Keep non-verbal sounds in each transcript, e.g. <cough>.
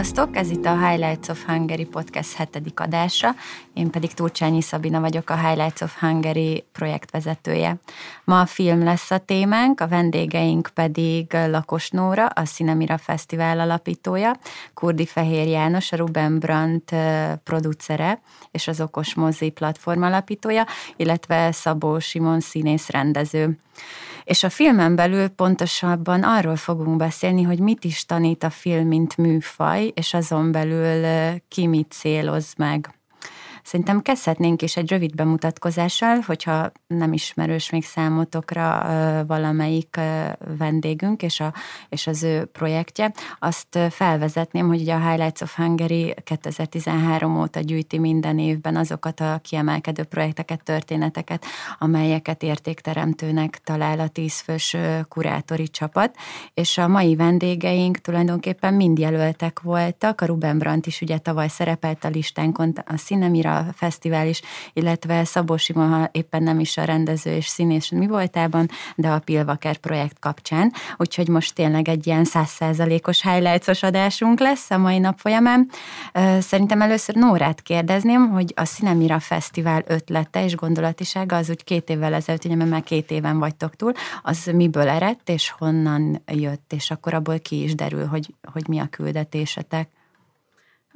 Sziasztok! Ez itt a Highlights of Hungary podcast hetedik adása. Én pedig Turcsányi Szabina vagyok, a Highlights of Hungary projektvezetője. Ma a film lesz a témánk, a vendégeink pedig Lakos Nóra, a Cinemira Fesztivál alapítója, Kurdi Fehér János, a Ruben Brandt producere és az Okos Mozi platform alapítója, illetve Szabó Simon színész rendező. És a filmen belül pontosabban arról fogunk beszélni, hogy mit is tanít a film, mint műfaj, és azon belül ki mit céloz meg. Szerintem kezdhetnénk is egy rövid bemutatkozással, hogyha nem ismerős még számotokra valamelyik vendégünk és, a, és az ő projektje. Azt felvezetném, hogy ugye a Highlights of Hungary 2013 óta gyűjti minden évben azokat a kiemelkedő projekteket, történeteket, amelyeket értékteremtőnek talál a tízfős kurátori csapat, és a mai vendégeink tulajdonképpen mind jelöltek voltak, a Ruben Brandt is ugye tavaly szerepelt a listánkon, a Színemira a fesztivál is, illetve Szabó Simon, ha éppen nem is a rendező és színész mi voltában, de a Pilvaker projekt kapcsán. Úgyhogy most tényleg egy ilyen százszázalékos highlights adásunk lesz a mai nap folyamán. Szerintem először Nórát kérdezném, hogy a Cinemira Fesztivál ötlete és gondolatisága az úgy két évvel ezelőtt, ugye mert már két éven vagytok túl, az miből eredt és honnan jött, és akkor abból ki is derül, hogy, hogy mi a küldetésetek.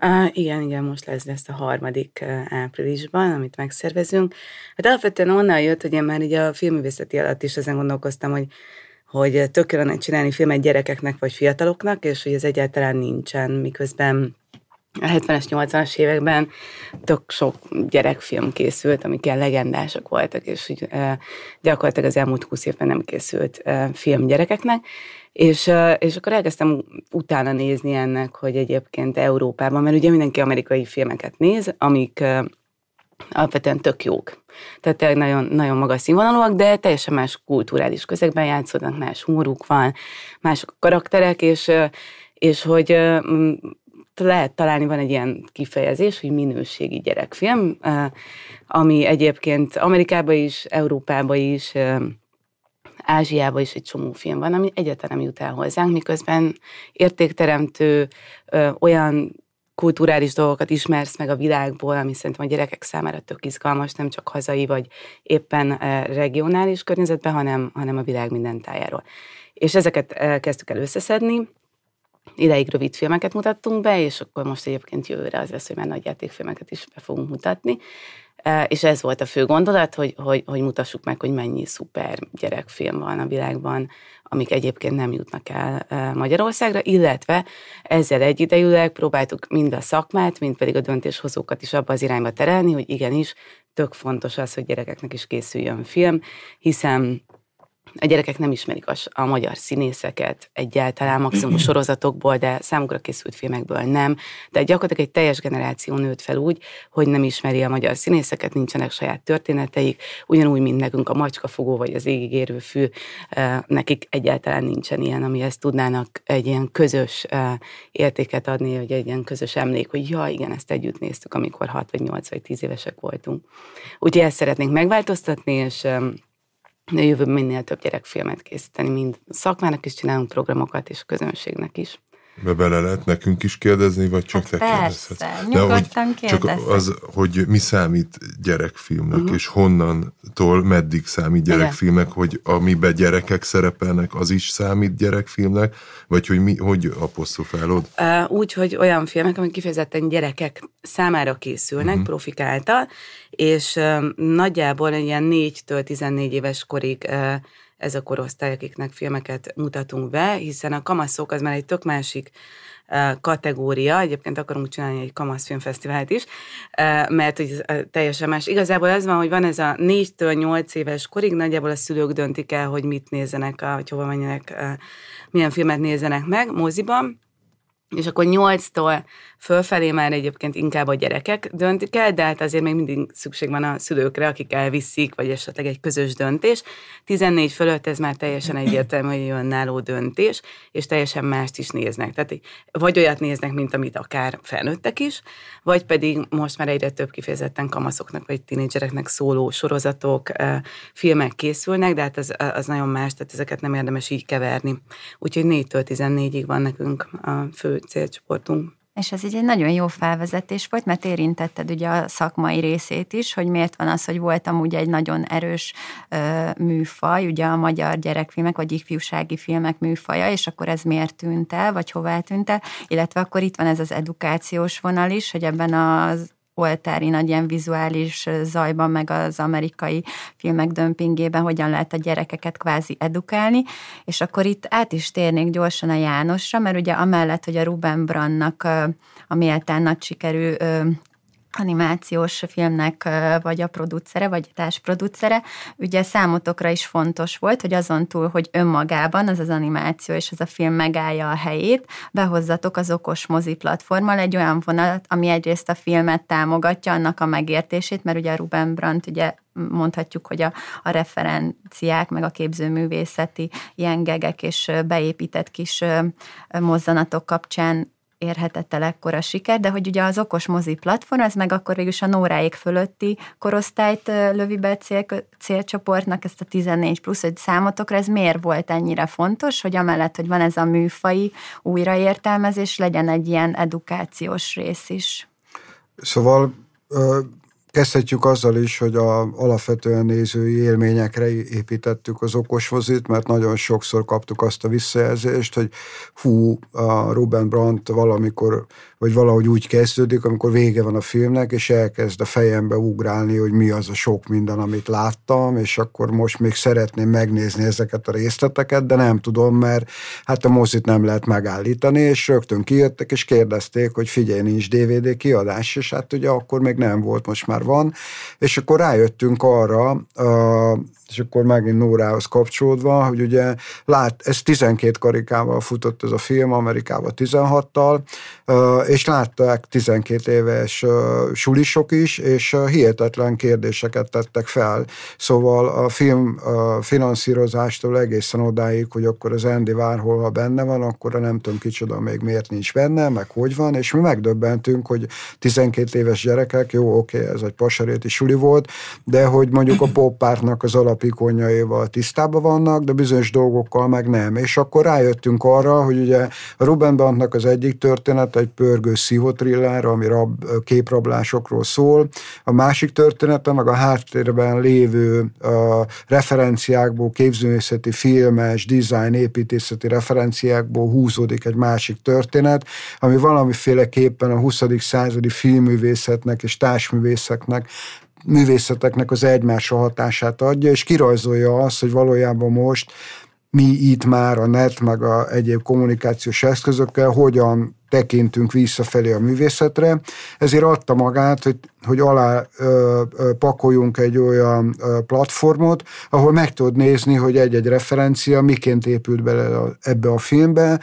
Uh, igen, igen, most lesz, lesz a harmadik áprilisban, amit megszervezünk. Hát alapvetően onnan jött, hogy én már így a filmművészeti alatt is ezen gondolkoztam, hogy hogy tök kellene csinálni filmet gyerekeknek vagy fiataloknak, és hogy ez egyáltalán nincsen, miközben a 70-es, 80-as években tök sok gyerekfilm készült, amik ilyen legendások voltak, és úgy, uh, gyakorlatilag az elmúlt 20 évben nem készült uh, film gyerekeknek, és, és akkor elkezdtem utána nézni ennek, hogy egyébként Európában, mert ugye mindenki amerikai filmeket néz, amik alapvetően tök jók. Tehát tényleg nagyon, nagyon magas színvonalúak, de teljesen más kulturális közegben játszódnak, más humoruk van, mások a karakterek, és, és hogy lehet találni, van egy ilyen kifejezés, hogy minőségi gyerekfilm, ami egyébként Amerikában is, Európában is, Ázsiában is egy csomó film van, ami egyáltalán nem jut el hozzánk, miközben értékteremtő ö, olyan kulturális dolgokat ismersz meg a világból, ami szerintem a gyerekek számára tök izgalmas, nem csak hazai vagy éppen regionális környezetben, hanem, hanem a világ minden tájáról. És ezeket kezdtük el összeszedni, ideig rövid filmeket mutattunk be, és akkor most egyébként jövőre az lesz, hogy már nagy játékfilmeket is be fogunk mutatni. És ez volt a fő gondolat, hogy, hogy, hogy mutassuk meg, hogy mennyi szuper gyerekfilm van a világban, amik egyébként nem jutnak el Magyarországra, illetve ezzel egyidejűleg próbáltuk mind a szakmát, mind pedig a döntéshozókat is abba az irányba terelni, hogy igenis, tök fontos az, hogy gyerekeknek is készüljön film, hiszen a gyerekek nem ismerik a, a magyar színészeket egyáltalán, maximum <clears throat> sorozatokból, de számukra készült filmekből nem. De gyakorlatilag egy teljes generáció nőtt fel úgy, hogy nem ismeri a magyar színészeket, nincsenek saját történeteik, ugyanúgy, mint nekünk a macskafogó vagy az égigérő fű, nekik egyáltalán nincsen ilyen, ami ezt tudnának egy ilyen közös értéket adni, vagy egy ilyen közös emlék, hogy ja, igen, ezt együtt néztük, amikor 6 vagy 8 vagy 10 évesek voltunk. Úgyhogy ezt szeretnénk megváltoztatni, és jövőben minél több gyerekfilmet készíteni, mind szakmának is csinálunk programokat, és közönségnek is. Be bele lehet nekünk is kérdezni, vagy csak hát te persze, kérdezhetsz? nyugodtan hogy, Csak az, hogy mi számít gyerekfilmnek, uh-huh. és honnantól meddig számít gyerekfilmnek, Igen. hogy amiben gyerekek szerepelnek, az is számít gyerekfilmnek, vagy hogy mi, hogy apostrofálod? Uh, úgy, hogy olyan filmek, amik kifejezetten gyerekek számára készülnek, uh-huh. profik által, és uh, nagyjából ilyen 4-től 14 éves korig uh, ez a korosztály, akiknek filmeket mutatunk be, hiszen a kamaszok az már egy tök másik kategória, egyébként akarunk csinálni egy kamaszfilmfesztivált is, mert hogy teljesen más. Igazából az van, hogy van ez a 4-től 8 éves korig, nagyjából a szülők döntik el, hogy mit nézzenek, hogy hova menjenek, milyen filmet nézzenek meg moziban, és akkor 8-tól Fölfelé már egyébként inkább a gyerekek döntik el, de hát azért még mindig szükség van a szülőkre, akik elviszik, vagy esetleg egy közös döntés. 14 fölött ez már teljesen egyértelmű, hogy önálló döntés, és teljesen mást is néznek. Tehát vagy olyat néznek, mint amit akár felnőttek is, vagy pedig most már egyre több kifejezetten kamaszoknak, vagy tínédzsereknek szóló sorozatok, filmek készülnek, de hát az, az nagyon más, tehát ezeket nem érdemes így keverni. Úgyhogy 4-től 14-ig van nekünk a fő célcsoportunk. És ez egy nagyon jó felvezetés volt, mert érintetted ugye a szakmai részét is, hogy miért van az, hogy voltam ugye egy nagyon erős ö, műfaj, ugye a magyar gyerekfilmek, vagy ifjúsági filmek műfaja, és akkor ez miért tűnt el, vagy hová tűnt el, illetve akkor itt van ez az edukációs vonal is, hogy ebben az oltári nagy ilyen vizuális zajban, meg az amerikai filmek dömpingében hogyan lehet a gyerekeket kvázi edukálni, és akkor itt át is térnék gyorsan a Jánosra, mert ugye amellett, hogy a Ruben Brandnak a méltán nagy sikerű animációs filmnek vagy a producere, vagy a társproducere, ugye számotokra is fontos volt, hogy azon túl, hogy önmagában az az animáció és az a film megállja a helyét, behozzatok az okos mozi platformmal egy olyan vonalat, ami egyrészt a filmet támogatja, annak a megértését, mert ugye a Ruben Brandt ugye mondhatjuk, hogy a, a referenciák, meg a képzőművészeti ilyen gegek és beépített kis mozzanatok kapcsán érhetett el ekkora siker, de hogy ugye az okos mozi platform, az meg akkor végül a Nóráék fölötti korosztályt lövi be cél, célcsoportnak, ezt a 14 plusz, hogy számotokra ez miért volt ennyire fontos, hogy amellett, hogy van ez a műfai újraértelmezés, legyen egy ilyen edukációs rész is. Szóval Kezdhetjük azzal is, hogy a alapvetően nézői élményekre építettük az okosvozit, mert nagyon sokszor kaptuk azt a visszajelzést, hogy hú, a Ruben Brandt valamikor vagy valahogy úgy kezdődik, amikor vége van a filmnek, és elkezd a fejembe ugrálni, hogy mi az a sok minden, amit láttam, és akkor most még szeretném megnézni ezeket a részleteket, de nem tudom, mert hát a mozit nem lehet megállítani, és rögtön kijöttek, és kérdezték, hogy figyelj, nincs DVD kiadás, és hát ugye akkor még nem volt, most már van, és akkor rájöttünk arra, és akkor megint Nórához kapcsolódva, hogy ugye lát, ez 12 karikával futott ez a film, Amerikában 16-tal, és látták 12 éves sulisok is, és hihetetlen kérdéseket tettek fel. Szóval a film finanszírozástól egészen odáig, hogy akkor az Andy Warhol, ha benne van, akkor nem tudom kicsoda még miért nincs benne, meg hogy van, és mi megdöbbentünk, hogy 12 éves gyerekek, jó, oké, ez egy pasaréti suli volt, de hogy mondjuk a poppártnak az alap alapikonyaival tisztában vannak, de bizonyos dolgokkal meg nem. És akkor rájöttünk arra, hogy ugye a Ruben Bandnak az egyik történet egy pörgő szívotriller, ami rab, képrablásokról szól, a másik története meg a háttérben lévő a referenciákból, képzőművészeti, filmes, design, építészeti referenciákból húzódik egy másik történet, ami valamiféleképpen a 20. századi filmművészetnek és társművészeknek művészeteknek az egymásra hatását adja, és kirajzolja azt, hogy valójában most mi itt már a net, meg a egyéb kommunikációs eszközökkel hogyan tekintünk visszafelé a művészetre, ezért adta magát, hogy, hogy alá ö, ö, pakoljunk egy olyan ö, platformot, ahol meg tudod nézni, hogy egy-egy referencia miként épült bele a, ebbe a filmbe,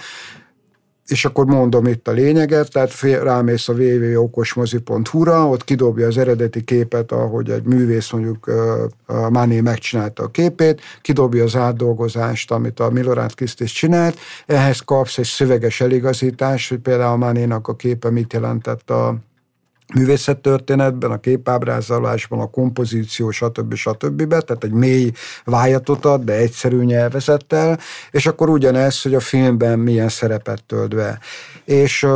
és akkor mondom itt a lényeget, tehát rámész a www.okosmozi.hu-ra, ott kidobja az eredeti képet, ahogy egy művész mondjuk a Mané megcsinálta a képét, kidobja az átdolgozást, amit a Milorad Krisztis csinált, ehhez kapsz egy szöveges eligazítást, hogy például a Manénak a képe mit jelentett a művészettörténetben, a képábrázolásban, a kompozíció, stb. stb. tehát egy mély vájatot ad, de egyszerű nyelvezettel, és akkor ugyanez, hogy a filmben milyen szerepet tölt be. És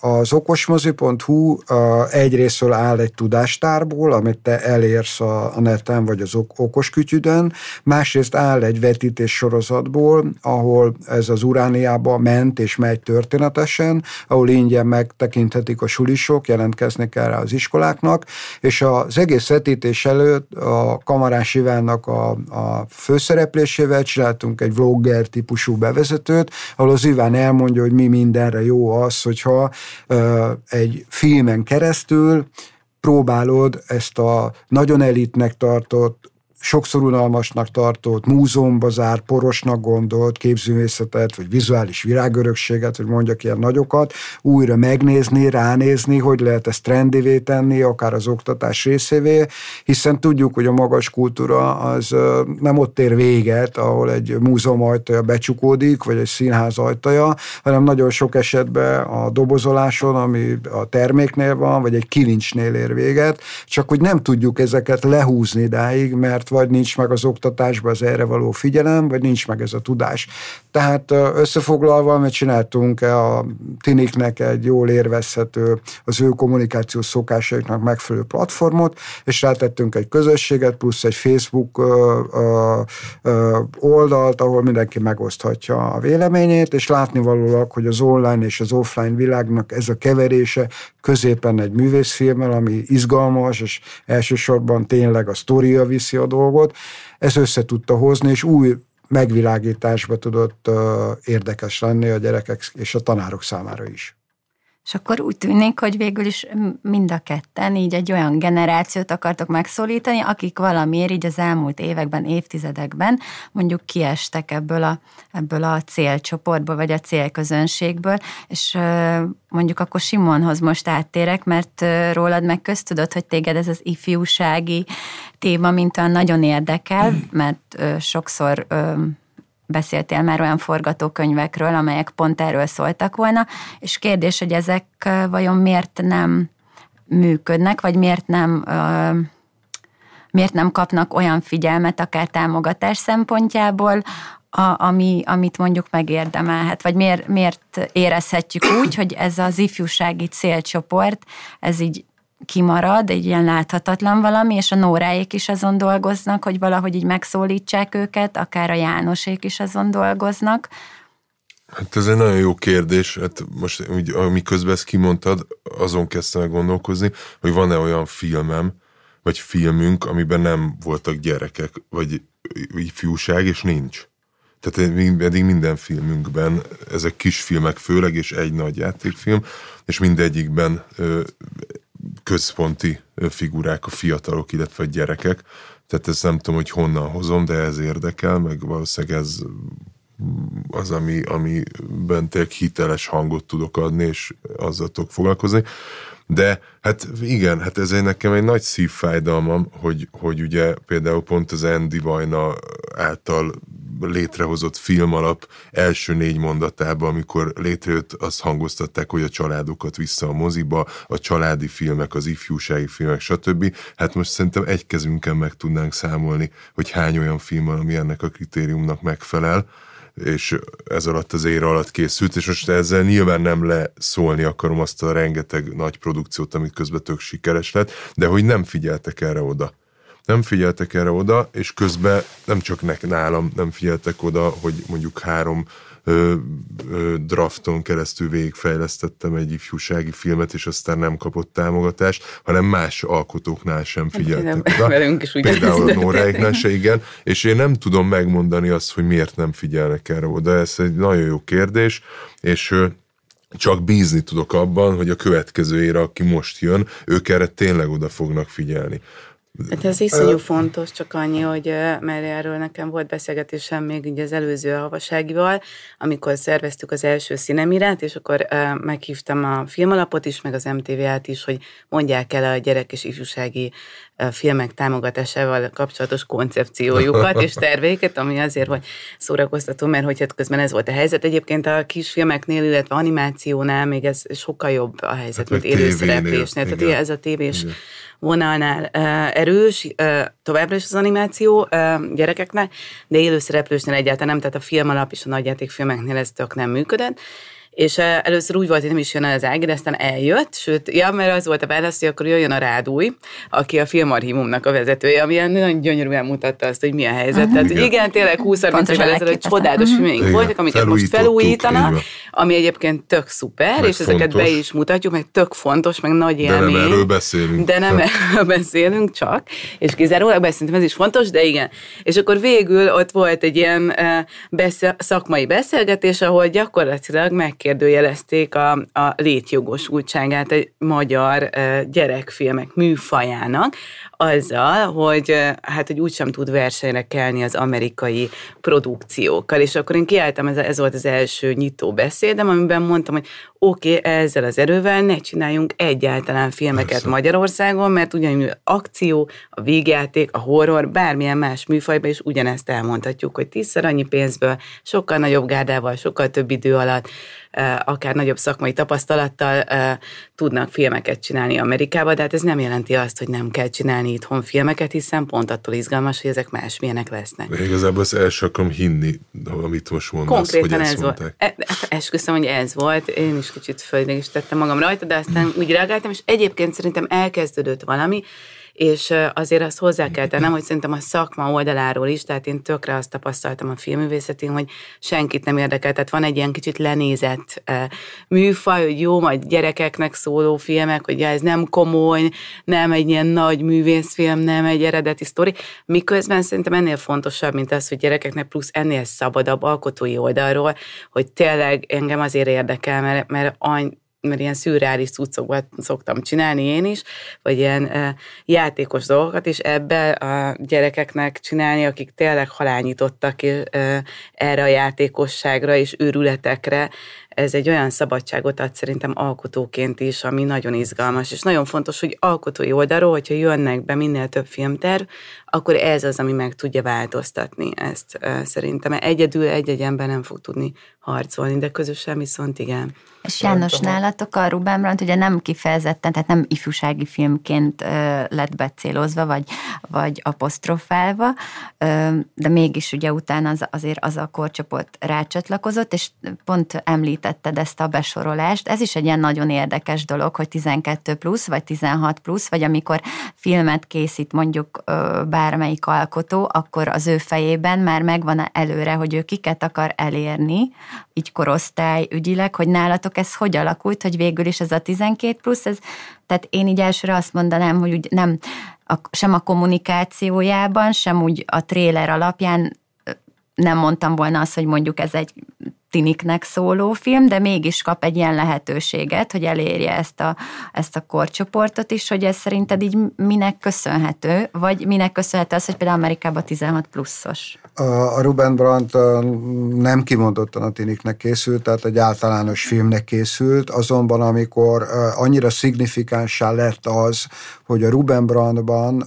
az okosmozi.hu egyrésztől áll egy tudástárból, amit te elérsz a, neten, vagy az okoskütyüden, másrészt áll egy vetítés sorozatból, ahol ez az Urániába ment és megy történetesen, ahol ingyen megtekinthetik a sulisok, jelentkeznek erre az iskoláknak, és az egész vetítés előtt a Kamarás Ivánnak a, a főszereplésével csináltunk egy vlogger típusú bevezetőt, ahol az Iván elmondja, hogy mi mindenre jó az, hogyha ö, egy filmen keresztül próbálod ezt a nagyon elitnek tartott sokszor unalmasnak tartott, múzeumba zárt, porosnak gondolt képzőművészetet, vagy vizuális virágörökséget, hogy mondjak ilyen nagyokat, újra megnézni, ránézni, hogy lehet ezt trendivé tenni, akár az oktatás részévé, hiszen tudjuk, hogy a magas kultúra az nem ott ér véget, ahol egy múzeum ajtaja becsukódik, vagy egy színház ajtaja, hanem nagyon sok esetben a dobozoláson, ami a terméknél van, vagy egy kilincsnél ér véget, csak hogy nem tudjuk ezeket lehúzni idáig, mert vagy nincs meg az oktatásban az erre való figyelem, vagy nincs meg ez a tudás. Tehát összefoglalva, mert csináltunk a tiniknek egy jól érvezhető, az ő kommunikációs szokásaiknak megfelelő platformot, és rátettünk egy közösséget, plusz egy Facebook oldalt, ahol mindenki megoszthatja a véleményét, és látnivalólag, hogy az online és az offline világnak ez a keverése középen egy művészfilmmel, ami izgalmas, és elsősorban tényleg a sztoria viszi a dolgot, ez össze tudta hozni, és új megvilágításba tudott érdekes lenni a gyerekek és a tanárok számára is. És akkor úgy tűnik, hogy végül is mind a ketten így egy olyan generációt akartok megszólítani, akik valamiért így az elmúlt években, évtizedekben mondjuk kiestek ebből a, ebből a célcsoportból, vagy a célközönségből, és mondjuk akkor Simonhoz most áttérek, mert rólad meg köztudod, hogy téged ez az ifjúsági téma mint olyan nagyon érdekel, mert sokszor beszéltél már olyan forgatókönyvekről, amelyek pont erről szóltak volna, és kérdés, hogy ezek vajon miért nem működnek, vagy miért nem miért nem kapnak olyan figyelmet, akár támogatás szempontjából, a, ami, amit mondjuk megérdemelhet, vagy miért, miért érezhetjük úgy, hogy ez az ifjúsági célcsoport, ez így kimarad, egy ilyen láthatatlan valami, és a Nóráék is azon dolgoznak, hogy valahogy így megszólítsák őket, akár a Jánosék is azon dolgoznak. Hát ez egy nagyon jó kérdés. Hát most, úgy, amiközben ezt kimondtad, azon kezdtem el gondolkozni, hogy van-e olyan filmem, vagy filmünk, amiben nem voltak gyerekek, vagy ifjúság, és nincs. Tehát eddig minden filmünkben, ezek kisfilmek főleg, és egy nagy játékfilm, és mindegyikben központi figurák a fiatalok, illetve a gyerekek. Tehát ezt nem tudom, hogy honnan hozom, de ez érdekel, meg valószínűleg ez az, ami, amiben tényleg hiteles hangot tudok adni, és azzal tudok foglalkozni. De hát igen, hát ez egy nekem egy nagy szívfájdalmam, hogy, hogy ugye például pont az Andy Vajna által létrehozott film alap első négy mondatában, amikor létrejött, azt hangoztatták, hogy a családokat vissza a moziba, a családi filmek, az ifjúsági filmek, stb. Hát most szerintem egy kezünkkel meg tudnánk számolni, hogy hány olyan film van, ami ennek a kritériumnak megfelel és ez alatt az ér alatt készült, és most ezzel nyilván nem leszólni akarom azt a rengeteg nagy produkciót, amit közben tök sikeres lett, de hogy nem figyeltek erre oda. Nem figyeltek erre oda, és közben nem csak nek, nálam nem figyeltek oda, hogy mondjuk három ö, ö, drafton keresztül végigfejlesztettem egy ifjúsági filmet, és aztán nem kapott támogatást, hanem más alkotóknál sem hát figyeltek hát, oda. Velünk is Például a Nóráiknál se, igen. És én nem tudom megmondani azt, hogy miért nem figyelnek erre oda. Ez egy nagyon jó kérdés, és csak bízni tudok abban, hogy a következő ére, aki most jön, ők erre tényleg oda fognak figyelni. Hát ez iszonyú fontos, csak annyi, hogy mert erről nekem volt beszélgetésem még így az előző havaságival, amikor szerveztük az első színemirát, és akkor meghívtam a filmalapot is, meg az MTV-át is, hogy mondják el a gyerek és ifjúsági filmek támogatásával kapcsolatos koncepciójukat és <laughs> terveiket, ami azért volt szórakoztató, mert hogy hát közben ez volt a helyzet. Egyébként a kisfilmeknél, illetve animációnál még ez sokkal jobb a helyzet, hát, mint élőszereplésnél. Tehát ez a tévés igen vonalnál erős, továbbra is az animáció gyerekeknek, de élőszereplősnél egyáltalán nem, tehát a film alap és a nagyjátékfilmeknél ez tök nem működött. És először úgy volt, hogy nem is jön el az Ági, de aztán eljött, sőt, ja, mert az volt a válasz, hogy akkor jöjjön a Rádúj, aki a filmarchívumnak a vezetője, ami nagyon gyönyörűen mutatta azt, hogy mi a helyzet. Uh-huh. Tehát, igen. igen, tényleg 20-30 évvel ezelőtt csodálatos uh-huh. filmeink voltak, amiket most felújítanak, ami egyébként tök szuper, meg és fontos. ezeket be is mutatjuk, meg tök fontos, meg nagy élmény. De nem erről beszélünk. De nem erről beszélünk csak, és kizárólag, beszéltem, ez is fontos, de igen. És akkor végül ott volt egy ilyen beszél, szakmai beszélgetés, ahol gyakorlatilag meg megkérdőjelezték a, a létjogosultságát egy magyar gyerekfilmek műfajának, azzal, hogy hát, hogy úgysem tud versenyre kelni az amerikai produkciókkal. És akkor én kiálltam, ez, ez volt az első nyitó beszédem, amiben mondtam, hogy oké, okay, ezzel az erővel ne csináljunk egyáltalán filmeket Persze. Magyarországon, mert ugyanúgy akció, a vígjáték, a horror, bármilyen más műfajban is ugyanezt elmondhatjuk, hogy tízszer annyi pénzből, sokkal nagyobb gárdával, sokkal több idő alatt akár nagyobb szakmai tapasztalattal tudnak filmeket csinálni Amerikába, de hát ez nem jelenti azt, hogy nem kell csinálni itthon filmeket, hiszen pont attól izgalmas, hogy ezek másmilyenek lesznek. De igazából az első akarom hinni, amit most mondasz, Konkrétan hogy ez volt. E, esküszöm, hogy ez volt. Én is kicsit tettem magam rajta, de aztán úgy reagáltam, és egyébként szerintem elkezdődött valami, és azért azt hozzá kell tennem, hogy szerintem a szakma oldaláról is, tehát én tökre azt tapasztaltam a filmművészetén, hogy senkit nem érdekel, tehát van egy ilyen kicsit lenézett műfaj, hogy jó, majd gyerekeknek szóló filmek, hogy ja, ez nem komoly, nem egy ilyen nagy művészfilm, nem egy eredeti sztori, miközben szerintem ennél fontosabb, mint az, hogy gyerekeknek plusz ennél szabadabb alkotói oldalról, hogy tényleg engem azért érdekel, mert, mert mert ilyen szürreális cuccokat szoktam csinálni én is, vagy ilyen e, játékos dolgokat, és ebbe a gyerekeknek csinálni, akik tényleg halányítottak e, erre a játékosságra és őrületekre, ez egy olyan szabadságot ad szerintem alkotóként is, ami nagyon izgalmas, és nagyon fontos, hogy alkotói oldalról, hogyha jönnek be minél több filmterv, akkor ez az, ami meg tudja változtatni ezt szerintem. Egyedül egy-egy ember nem fog tudni harcolni, de közösen viszont igen. És János, nálatok a Ruben Brandt ugye nem kifejezetten, tehát nem ifjúsági filmként lett becélozva, vagy, vagy apostrofálva, de mégis ugye utána az, azért az a korcsoport rácsatlakozott, és pont említetted ezt a besorolást. Ez is egy ilyen nagyon érdekes dolog, hogy 12 plusz, vagy 16 plusz, vagy amikor filmet készít mondjuk bármelyik alkotó, akkor az ő fejében már megvan előre, hogy ő kiket akar elérni, így korosztály ügyileg, hogy nálatok ez hogy alakult, hogy végül is ez a 12 plusz, ez, tehát én így elsőre azt mondanám, hogy úgy nem a, sem a kommunikációjában, sem úgy a tréler alapján nem mondtam volna azt, hogy mondjuk ez egy tiniknek szóló film, de mégis kap egy ilyen lehetőséget, hogy elérje ezt a, ezt a korcsoportot is, hogy ez szerinted így minek köszönhető, vagy minek köszönhető az, hogy például Amerikában 16 pluszos? A Ruben Brandt nem kimondottan a tiniknek készült, tehát egy általános filmnek készült, azonban amikor annyira szignifikánssá lett az, hogy a Ruben Brandtban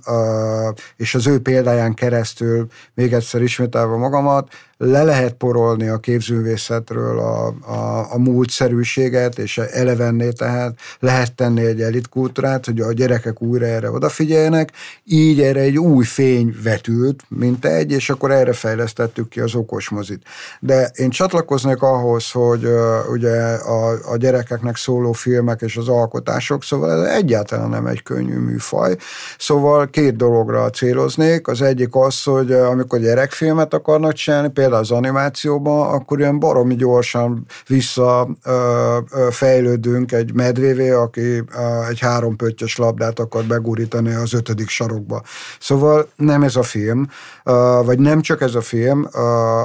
és az ő példáján keresztül, még egyszer ismételve magamat, le lehet porolni a képzőművészetről a, a, a múltszerűséget, és elevenné tehát lehet tenni egy elitkultúrát, hogy a gyerekek újra erre odafigyeljenek, így erre egy új fény vetült, mint egy, és akkor erre fejlesztettük ki az okos mozit. De én csatlakoznék ahhoz, hogy uh, ugye a, a gyerekeknek szóló filmek és az alkotások, szóval ez egyáltalán nem egy könnyű műfaj. Szóval két dologra céloznék. Az egyik az, hogy amikor gyerekfilmet akarnak csinálni, például az animációban, akkor ilyen baromi gyorsan visszafejlődünk egy medvévé, aki egy három pöttyös labdát akar begurítani az ötödik sarokba. Szóval nem ez a film, vagy nem csak ez a film,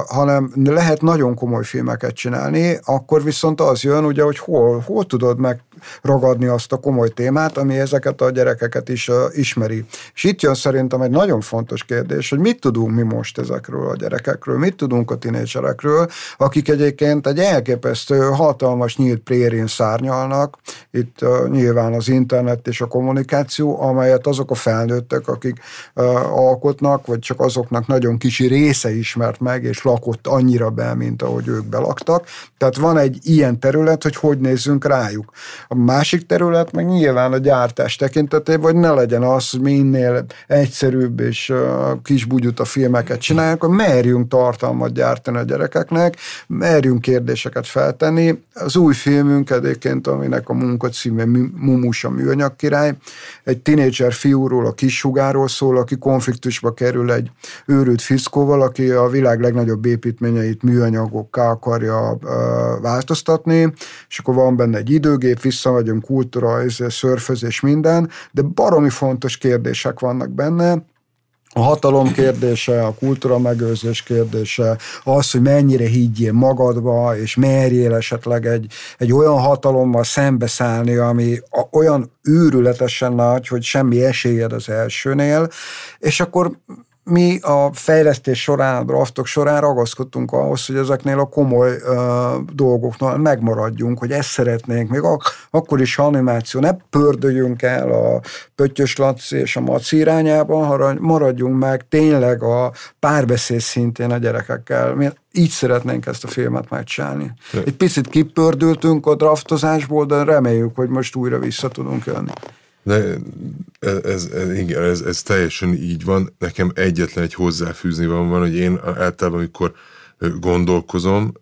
hanem lehet nagyon komoly filmeket csinálni, akkor viszont az jön, ugye, hogy hol, hol tudod megragadni azt a komoly témát, ami ezeket a gyerekeket is ismeri. És itt jön szerintem egy nagyon fontos kérdés, hogy mit tudunk mi most ezekről a gyerekekről, mit tudunk tudunk a tinédzserekről, akik egyébként egy elképesztő, hatalmas nyílt prérin szárnyalnak, itt uh, nyilván az internet és a kommunikáció, amelyet azok a felnőttek, akik uh, alkotnak, vagy csak azoknak nagyon kicsi része ismert meg, és lakott annyira be, mint ahogy ők belaktak. Tehát van egy ilyen terület, hogy hogy nézzünk rájuk. A másik terület meg nyilván a gyártás tekintetében, hogy ne legyen az, hogy minél egyszerűbb és uh, kis a filmeket csinálják, hogy merjünk tartalmat tartalmat gyártani a gyerekeknek, merjünk kérdéseket feltenni. Az új filmünk egyébként, aminek a munka címe Mumus a műanyag király, egy tinédzser fiúról, a kisugáról szól, aki konfliktusba kerül egy őrült fiszkóval, aki a világ legnagyobb építményeit műanyagokká akarja változtatni, és akkor van benne egy időgép, visszamegyünk kultúra, szörfözés, minden, de baromi fontos kérdések vannak benne, a hatalom kérdése, a kultúra megőrzés kérdése, az, hogy mennyire higgyél magadba, és merjél esetleg egy, egy olyan hatalommal szembeszállni, ami olyan őrületesen nagy, hogy semmi esélyed az elsőnél, és akkor mi a fejlesztés során, a draftok során ragaszkodtunk ahhoz, hogy ezeknél a komoly uh, dolgoknál megmaradjunk, hogy ezt szeretnénk, még ak- akkor is, animáció, ne pördöljünk el a Pöttyös Laci és a Maci irányába, hanem maradjunk meg tényleg a párbeszéd szintén a gyerekekkel. Mi így szeretnénk ezt a filmet megcsinálni. Egy picit kipördültünk a draftozásból, de reméljük, hogy most újra vissza tudunk jönni. De ez, ez, igen, ez, ez teljesen így van. Nekem egyetlen egy hozzáfűzni van, van, hogy én általában, amikor gondolkozom,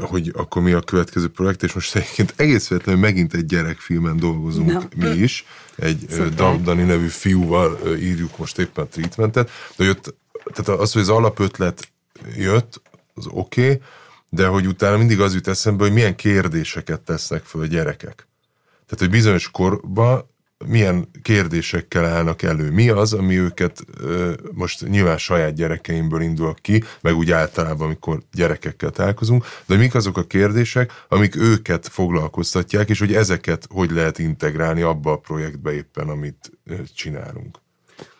hogy akkor mi a következő projekt, és most egyébként egész véletlenül megint egy gyerekfilmen dolgozunk no. mi is, egy Szuper. Dani nevű fiúval írjuk most éppen a treatmentet, de jött, tehát az, hogy az alapötlet jött, az oké, okay, de hogy utána mindig az jut eszembe, hogy milyen kérdéseket tesznek föl a gyerekek. Tehát, hogy bizonyos korban milyen kérdésekkel állnak elő. Mi az, ami őket most nyilván saját gyerekeimből indul ki, meg úgy általában, amikor gyerekekkel találkozunk, de mik azok a kérdések, amik őket foglalkoztatják, és hogy ezeket hogy lehet integrálni abba a projektbe éppen, amit csinálunk.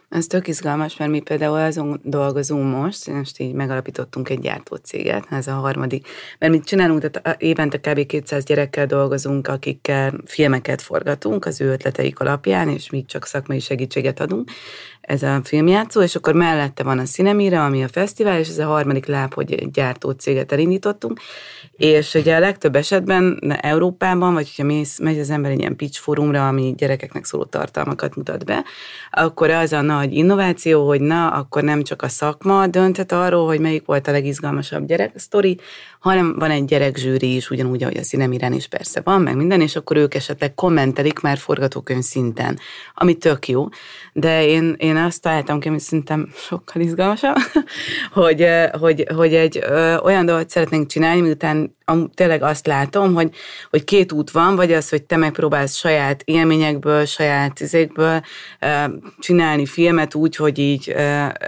Ez tök izgalmas, mert mi például azon dolgozunk most, most így megalapítottunk egy gyártócéget, ez a harmadik, mert mit csinálunk, tehát évente kb. 200 gyerekkel dolgozunk, akikkel filmeket forgatunk az ő ötleteik alapján, és mi csak szakmai segítséget adunk, ez a filmjátszó, és akkor mellette van a Cinemira, ami a fesztivál, és ez a harmadik láb, hogy egy gyártócéget elindítottunk, és ugye a legtöbb esetben Európában, vagy hogyha megy az ember egy ilyen pitch fórumra, ami gyerekeknek szóló tartalmakat mutat be, akkor az a nagy innováció, hogy na, akkor nem csak a szakma dönthet arról, hogy melyik volt a legizgalmasabb gyerek sztori, hanem van egy gyerekzsűri is, ugyanúgy, ahogy a színemirán is persze van, meg minden, és akkor ők esetleg kommentelik már forgatókönyv szinten, ami tök jó. De én, én azt találtam ki, hogy szerintem sokkal izgalmasabb, <laughs> hogy, hogy, hogy egy ö, olyan dolgot szeretnénk csinálni, miután tényleg azt látom, hogy, hogy két út van, vagy az, hogy te megpróbálsz saját élményekből, saját izékből csinálni filmet úgy, hogy így,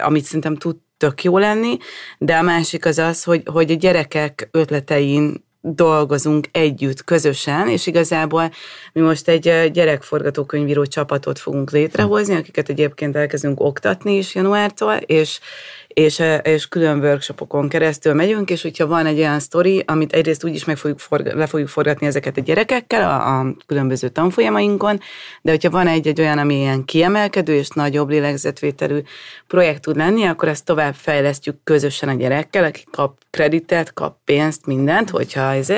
amit szerintem tud tök jó lenni, de a másik az az, hogy, hogy a gyerekek ötletein dolgozunk együtt, közösen, és igazából mi most egy gyerekforgatókönyvíró csapatot fogunk létrehozni, akiket egyébként elkezdünk oktatni is januártól, és és, és külön workshopokon keresztül megyünk, és hogyha van egy olyan sztori, amit egyrészt úgy is meg fogjuk forg- le fogjuk forgatni ezeket a gyerekekkel a, a különböző tanfolyamainkon, de hogyha van egy-egy olyan, ami ilyen kiemelkedő és nagyobb lélegzetvételű projekt tud lenni, akkor ezt tovább fejlesztjük közösen a gyerekkel, aki kap kreditet, kap pénzt, mindent, hogyha ez,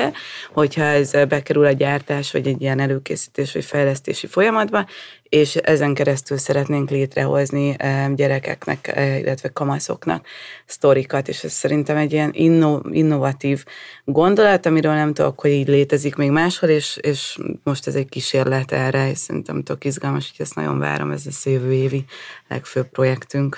hogyha ez bekerül a gyártás, vagy egy ilyen előkészítés, vagy fejlesztési folyamatba, és ezen keresztül szeretnénk létrehozni gyerekeknek, illetve kamaszoknak sztorikat, és ez szerintem egy ilyen inno, innovatív gondolat, amiről nem tudok, hogy így létezik még máshol, és, és most ez egy kísérlet erre, és szerintem tök izgalmas, hogy ezt nagyon várom, ez a jövő évi legfőbb projektünk.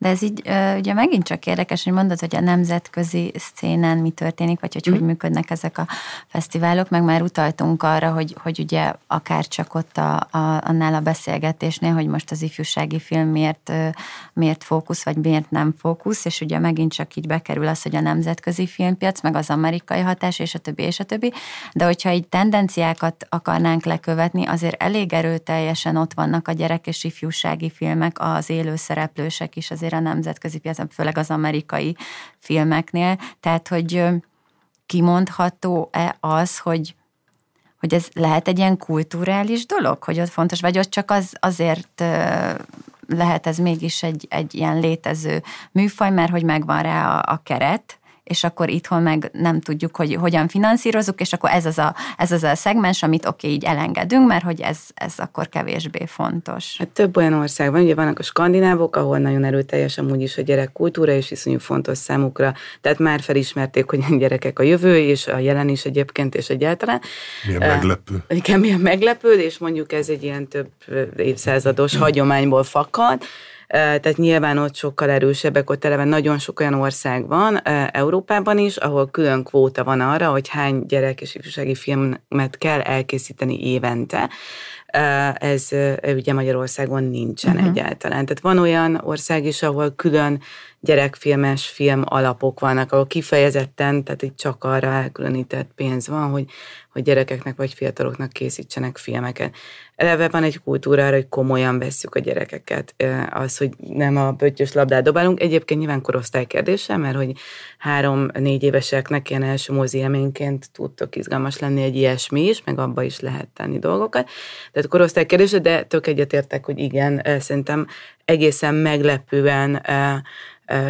De ez így ugye megint csak érdekes, hogy mondod, hogy a nemzetközi szénen mi történik, vagy hogy mm. hogy működnek ezek a fesztiválok, meg már utaltunk arra, hogy, hogy ugye akár csak ott a, a, annál a beszélgetésnél, hogy most az ifjúsági film miért, miért fókusz, vagy miért nem fókusz, és ugye megint csak így bekerül az, hogy a nemzetközi filmpiac, meg az amerikai hatás, és a többi, és a többi, de hogyha így tendenciákat akarnánk lekövetni, azért elég erőteljesen ott vannak a gyerek és ifjúsági filmek, az élő szereplősek is azért azért a nemzetközi piacon, főleg az amerikai filmeknél. Tehát, hogy kimondható-e az, hogy hogy ez lehet egy ilyen kulturális dolog, hogy ott fontos, vagy ott csak az azért lehet ez mégis egy, egy ilyen létező műfaj, mert hogy megvan rá a, a keret, és akkor itthon meg nem tudjuk, hogy hogyan finanszírozunk, és akkor ez az a, ez az a szegmens, amit oké, okay, így elengedünk, mert hogy ez, ez akkor kevésbé fontos. Hát több olyan ország van, ugye vannak a skandinávok, ahol nagyon erőteljes amúgy is a gyerek kultúra, és iszonyú fontos számukra, tehát már felismerték, hogy a gyerekek a jövő, és a jelen is egyébként, és egyáltalán. Milyen meglepő. Uh, igen, milyen meglepő, és mondjuk ez egy ilyen több évszázados hagyományból fakad, tehát nyilván ott sokkal erősebbek, ott eleve nagyon sok olyan ország van, Európában is, ahol külön kvóta van arra, hogy hány gyerek és ifjúsági filmet kell elkészíteni évente. ez ugye Magyarországon nincsen uh-huh. egyáltalán. Tehát van olyan ország is, ahol külön gyerekfilmes film alapok vannak, ahol kifejezetten, tehát itt csak arra elkülönített pénz van, hogy, hogy gyerekeknek vagy fiataloknak készítsenek filmeket. Eleve van egy kultúrára, hogy komolyan vesszük a gyerekeket. Az, hogy nem a pöttyös labdát dobálunk, egyébként nyilván korosztály kérdése, mert hogy három-négy éveseknek ilyen első mozi élményként tudtok izgalmas lenni egy ilyesmi is, meg abba is lehet tenni dolgokat. Tehát korosztály kérdése, de tök egyetértek, hogy igen, szerintem egészen meglepően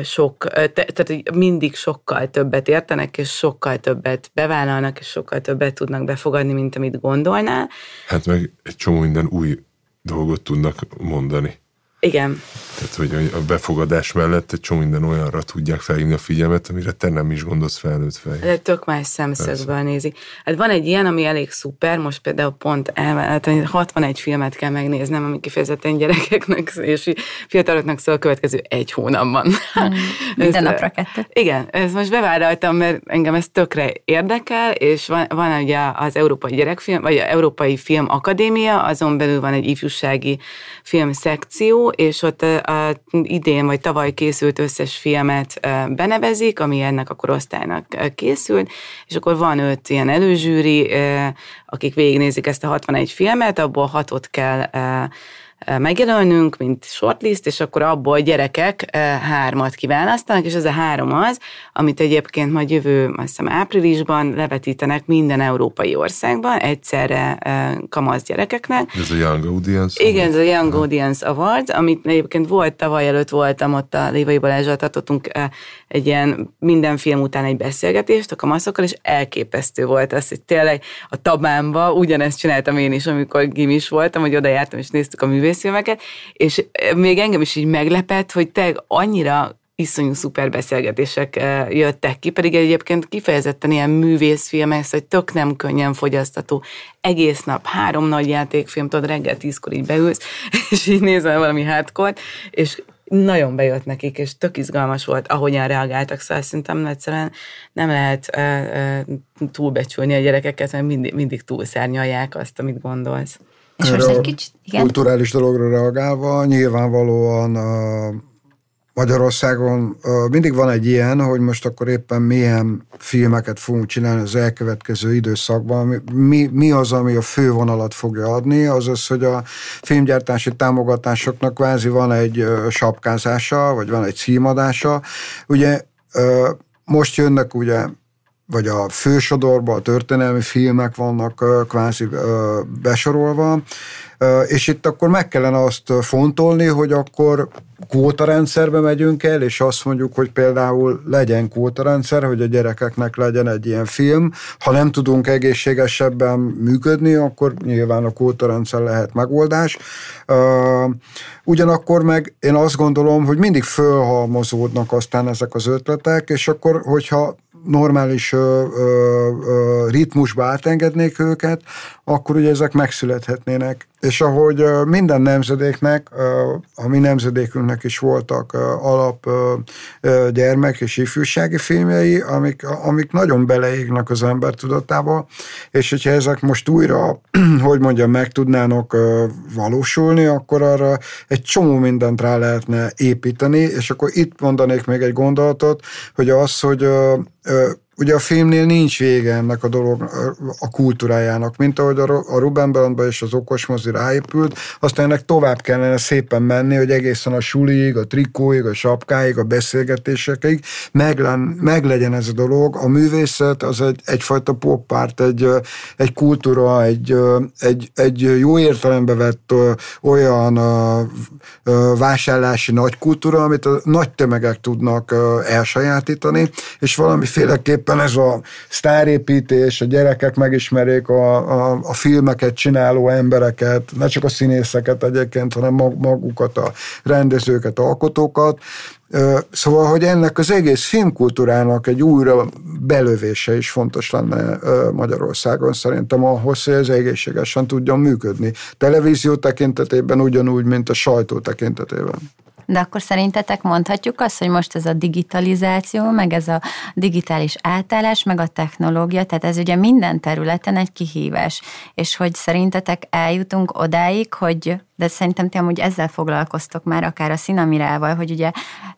sok, tehát mindig sokkal többet értenek, és sokkal többet bevállalnak, és sokkal többet tudnak befogadni, mint amit gondolnál. Hát meg egy csomó minden új dolgot tudnak mondani. Igen. Tehát, hogy a befogadás mellett egy csomó minden olyanra tudják felhívni a figyelmet, amire te nem is gondolsz felnőtt fej. De tök más szemszögből nézik. Hát van egy ilyen, ami elég szuper, most például pont el, 61 filmet kell megnéznem, ami kifejezetten gyerekeknek és fiataloknak szól a következő egy hónapban. Hmm. <laughs> Minden napra kettő. Igen, ez most bevállaltam, mert engem ez tökre érdekel, és van, van ugye az Európai Gyerekfilm, vagy az Európai Film Akadémia, azon belül van egy ifjúsági film szekció, és ott a, idén vagy tavaly készült összes filmet benevezik, ami ennek a korosztálynak készült, és akkor van öt ilyen előzsűri, akik végignézik ezt a 61 filmet, abból hatot kell megjelölnünk, mint shortlist, és akkor abból gyerekek hármat kiválasztanak, és ez a három az, amit egyébként majd jövő, azt hiszem áprilisban levetítenek minden európai országban, egyszerre kamasz gyerekeknek. Ez a Young Audience Igen, ez a Young Audience Award, amit egyébként volt, tavaly előtt voltam ott a Lévai Balázsral, tartottunk egy ilyen minden film után egy beszélgetést a kamaszokkal, és elképesztő volt az, hogy tényleg a tabámba ugyanezt csináltam én is, amikor gimis voltam, hogy oda jártam és néztük a művészfilmeket, és még engem is így meglepett, hogy te annyira iszonyú szuper beszélgetések jöttek ki, pedig egyébként kifejezetten ilyen művészfilmek, hogy tök nem könnyen fogyasztató. Egész nap három nagy játékfilm, tudod, reggel tízkor így beülsz, <laughs> és így nézel valami hardcore és nagyon bejött nekik, és tök izgalmas volt, ahogyan reagáltak, szóval szerintem egyszerűen nem lehet uh, uh, túlbecsülni a gyerekeket, mert mindig, mindig túlszárnyalják azt, amit gondolsz. És most egy kicsit, igen? Kulturális dologra reagálva, nyilvánvalóan uh, Magyarországon mindig van egy ilyen, hogy most akkor éppen milyen filmeket fogunk csinálni az elkövetkező időszakban. Mi, mi az, ami a fővonalat fogja adni, az az, hogy a filmgyártási támogatásoknak kvázi van egy sapkázása, vagy van egy címadása. Ugye most jönnek ugye vagy a fősodorban a történelmi filmek vannak kvázi besorolva, és itt akkor meg kellene azt fontolni, hogy akkor kvótarendszerbe megyünk el, és azt mondjuk, hogy például legyen kvótarendszer, hogy a gyerekeknek legyen egy ilyen film. Ha nem tudunk egészségesebben működni, akkor nyilván a kvótarendszer lehet megoldás. Ugyanakkor meg én azt gondolom, hogy mindig fölhalmozódnak aztán ezek az ötletek, és akkor, hogyha normális ritmusba átengednék őket, akkor ugye ezek megszülethetnének. És ahogy minden nemzedéknek, a mi nemzedékünknek is voltak alap gyermek és ifjúsági filmjei, amik, amik nagyon beleégnek az ember tudatába, és hogyha ezek most újra, <clears throat> hogy mondjam, meg tudnának valósulni, akkor arra egy csomó mindent rá lehetne építeni, és akkor itt mondanék még egy gondolatot, hogy az, hogy ugye a filmnél nincs vége ennek a dolog, a kultúrájának, mint ahogy a Ruben Brandba és az okos mozi ráépült, aztán ennek tovább kellene szépen menni, hogy egészen a suliig, a trikóig, a sapkáig, a beszélgetésekig meg, meg legyen ez a dolog. A művészet az egy, egyfajta poppárt, egy, egy kultúra, egy, egy, egy jó értelembe vett olyan vásárlási nagy kultúra, amit a nagy tömegek tudnak elsajátítani, és valamiféleképpen éppen ez a sztárépítés, a gyerekek megismerjék a, a, a filmeket csináló embereket, ne csak a színészeket egyébként, hanem magukat, a rendezőket, alkotókat, Szóval, hogy ennek az egész filmkultúrának egy újra belövése is fontos lenne Magyarországon szerintem ahhoz, hogy ez egészségesen tudjon működni. Televízió tekintetében ugyanúgy, mint a sajtó tekintetében. De akkor szerintetek mondhatjuk azt, hogy most ez a digitalizáció, meg ez a digitális átállás, meg a technológia, tehát ez ugye minden területen egy kihívás. És hogy szerintetek eljutunk odáig, hogy de szerintem ti amúgy ezzel foglalkoztok már akár a szinamirával, hogy ugye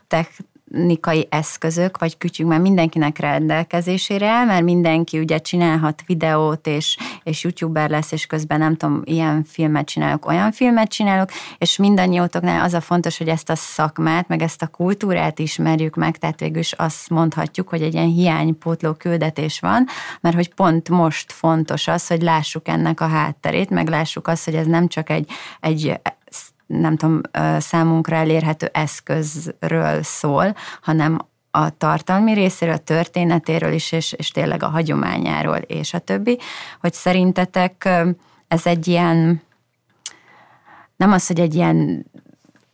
tech, technikai eszközök, vagy kütyük már mindenkinek rendelkezésére, mert mindenki ugye csinálhat videót, és, és youtuber lesz, és közben nem tudom, ilyen filmet csinálok, olyan filmet csinálok, és mindannyiótoknál az a fontos, hogy ezt a szakmát, meg ezt a kultúrát ismerjük meg, tehát végül is azt mondhatjuk, hogy egy ilyen hiánypótló küldetés van, mert hogy pont most fontos az, hogy lássuk ennek a hátterét, meg lássuk azt, hogy ez nem csak egy, egy nem tudom, számunkra elérhető eszközről szól, hanem a tartalmi részéről, a történetéről is, és, és tényleg a hagyományáról, és a többi, hogy szerintetek ez egy ilyen, nem az, hogy egy ilyen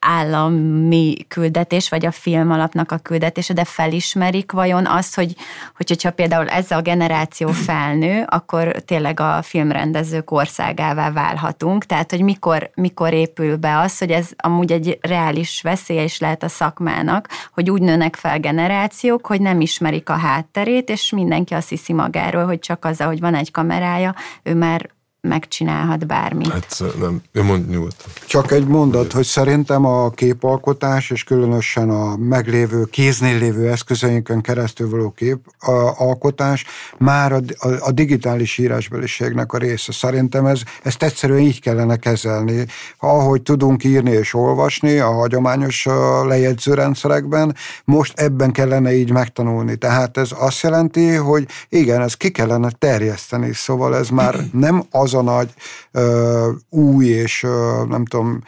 állami küldetés, vagy a film alapnak a küldetése, de felismerik vajon azt, hogy, hogy hogyha például ez a generáció felnő, akkor tényleg a filmrendezők országává válhatunk, tehát hogy mikor, mikor épül be az, hogy ez amúgy egy reális veszélye is lehet a szakmának, hogy úgy nőnek fel generációk, hogy nem ismerik a hátterét, és mindenki azt hiszi magáról, hogy csak az, hogy van egy kamerája, ő már megcsinálhat bármit. Hát nem, mond nyugodtan. Csak egy mondat, hogy szerintem a képalkotás, és különösen a meglévő, kéznél lévő eszközeinkön keresztül való képalkotás már a, a, a digitális írásbeliségnek a része. Szerintem ez, ezt egyszerűen így kellene kezelni. Ahogy tudunk írni és olvasni a hagyományos lejegyzőrendszerekben, most ebben kellene így megtanulni. Tehát ez azt jelenti, hogy igen, ez ki kellene terjeszteni, szóval ez már <clears throat> nem az a nagy ö, új és ö, nem tudom,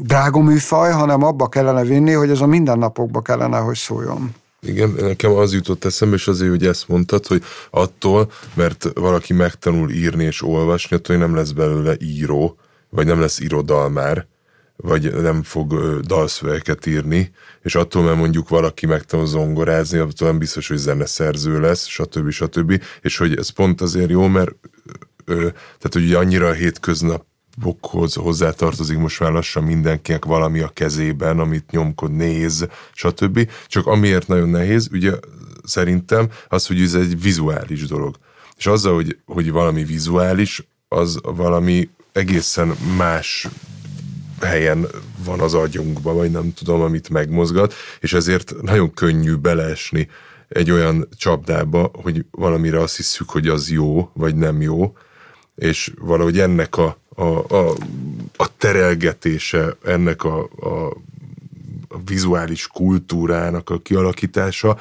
drága műfaj, hanem abba kellene vinni, hogy ez a mindennapokba kellene, hogy szóljon. Igen, nekem az jutott eszembe, és azért, hogy ezt mondtad, hogy attól, mert valaki megtanul írni és olvasni, attól nem lesz belőle író, vagy nem lesz irodalmár, vagy nem fog dalszövegeket írni, és attól, mert mondjuk valaki megtanul zongorázni, attól nem biztos, hogy zeneszerző lesz, stb. stb. És hogy ez pont azért jó, mert tehát hogy annyira a hétköznapokhoz hozzátartozik most már lassan mindenkinek valami a kezében, amit nyomkod, néz, stb. Csak amiért nagyon nehéz, ugye szerintem az, hogy ez egy vizuális dolog. És azzal, hogy, hogy valami vizuális, az valami egészen más helyen van az agyunkban, vagy nem tudom, amit megmozgat, és ezért nagyon könnyű beleesni egy olyan csapdába, hogy valamire azt hiszük, hogy az jó, vagy nem jó, és valahogy ennek a, a, a, a terelgetése, ennek a, a vizuális kultúrának a kialakítása,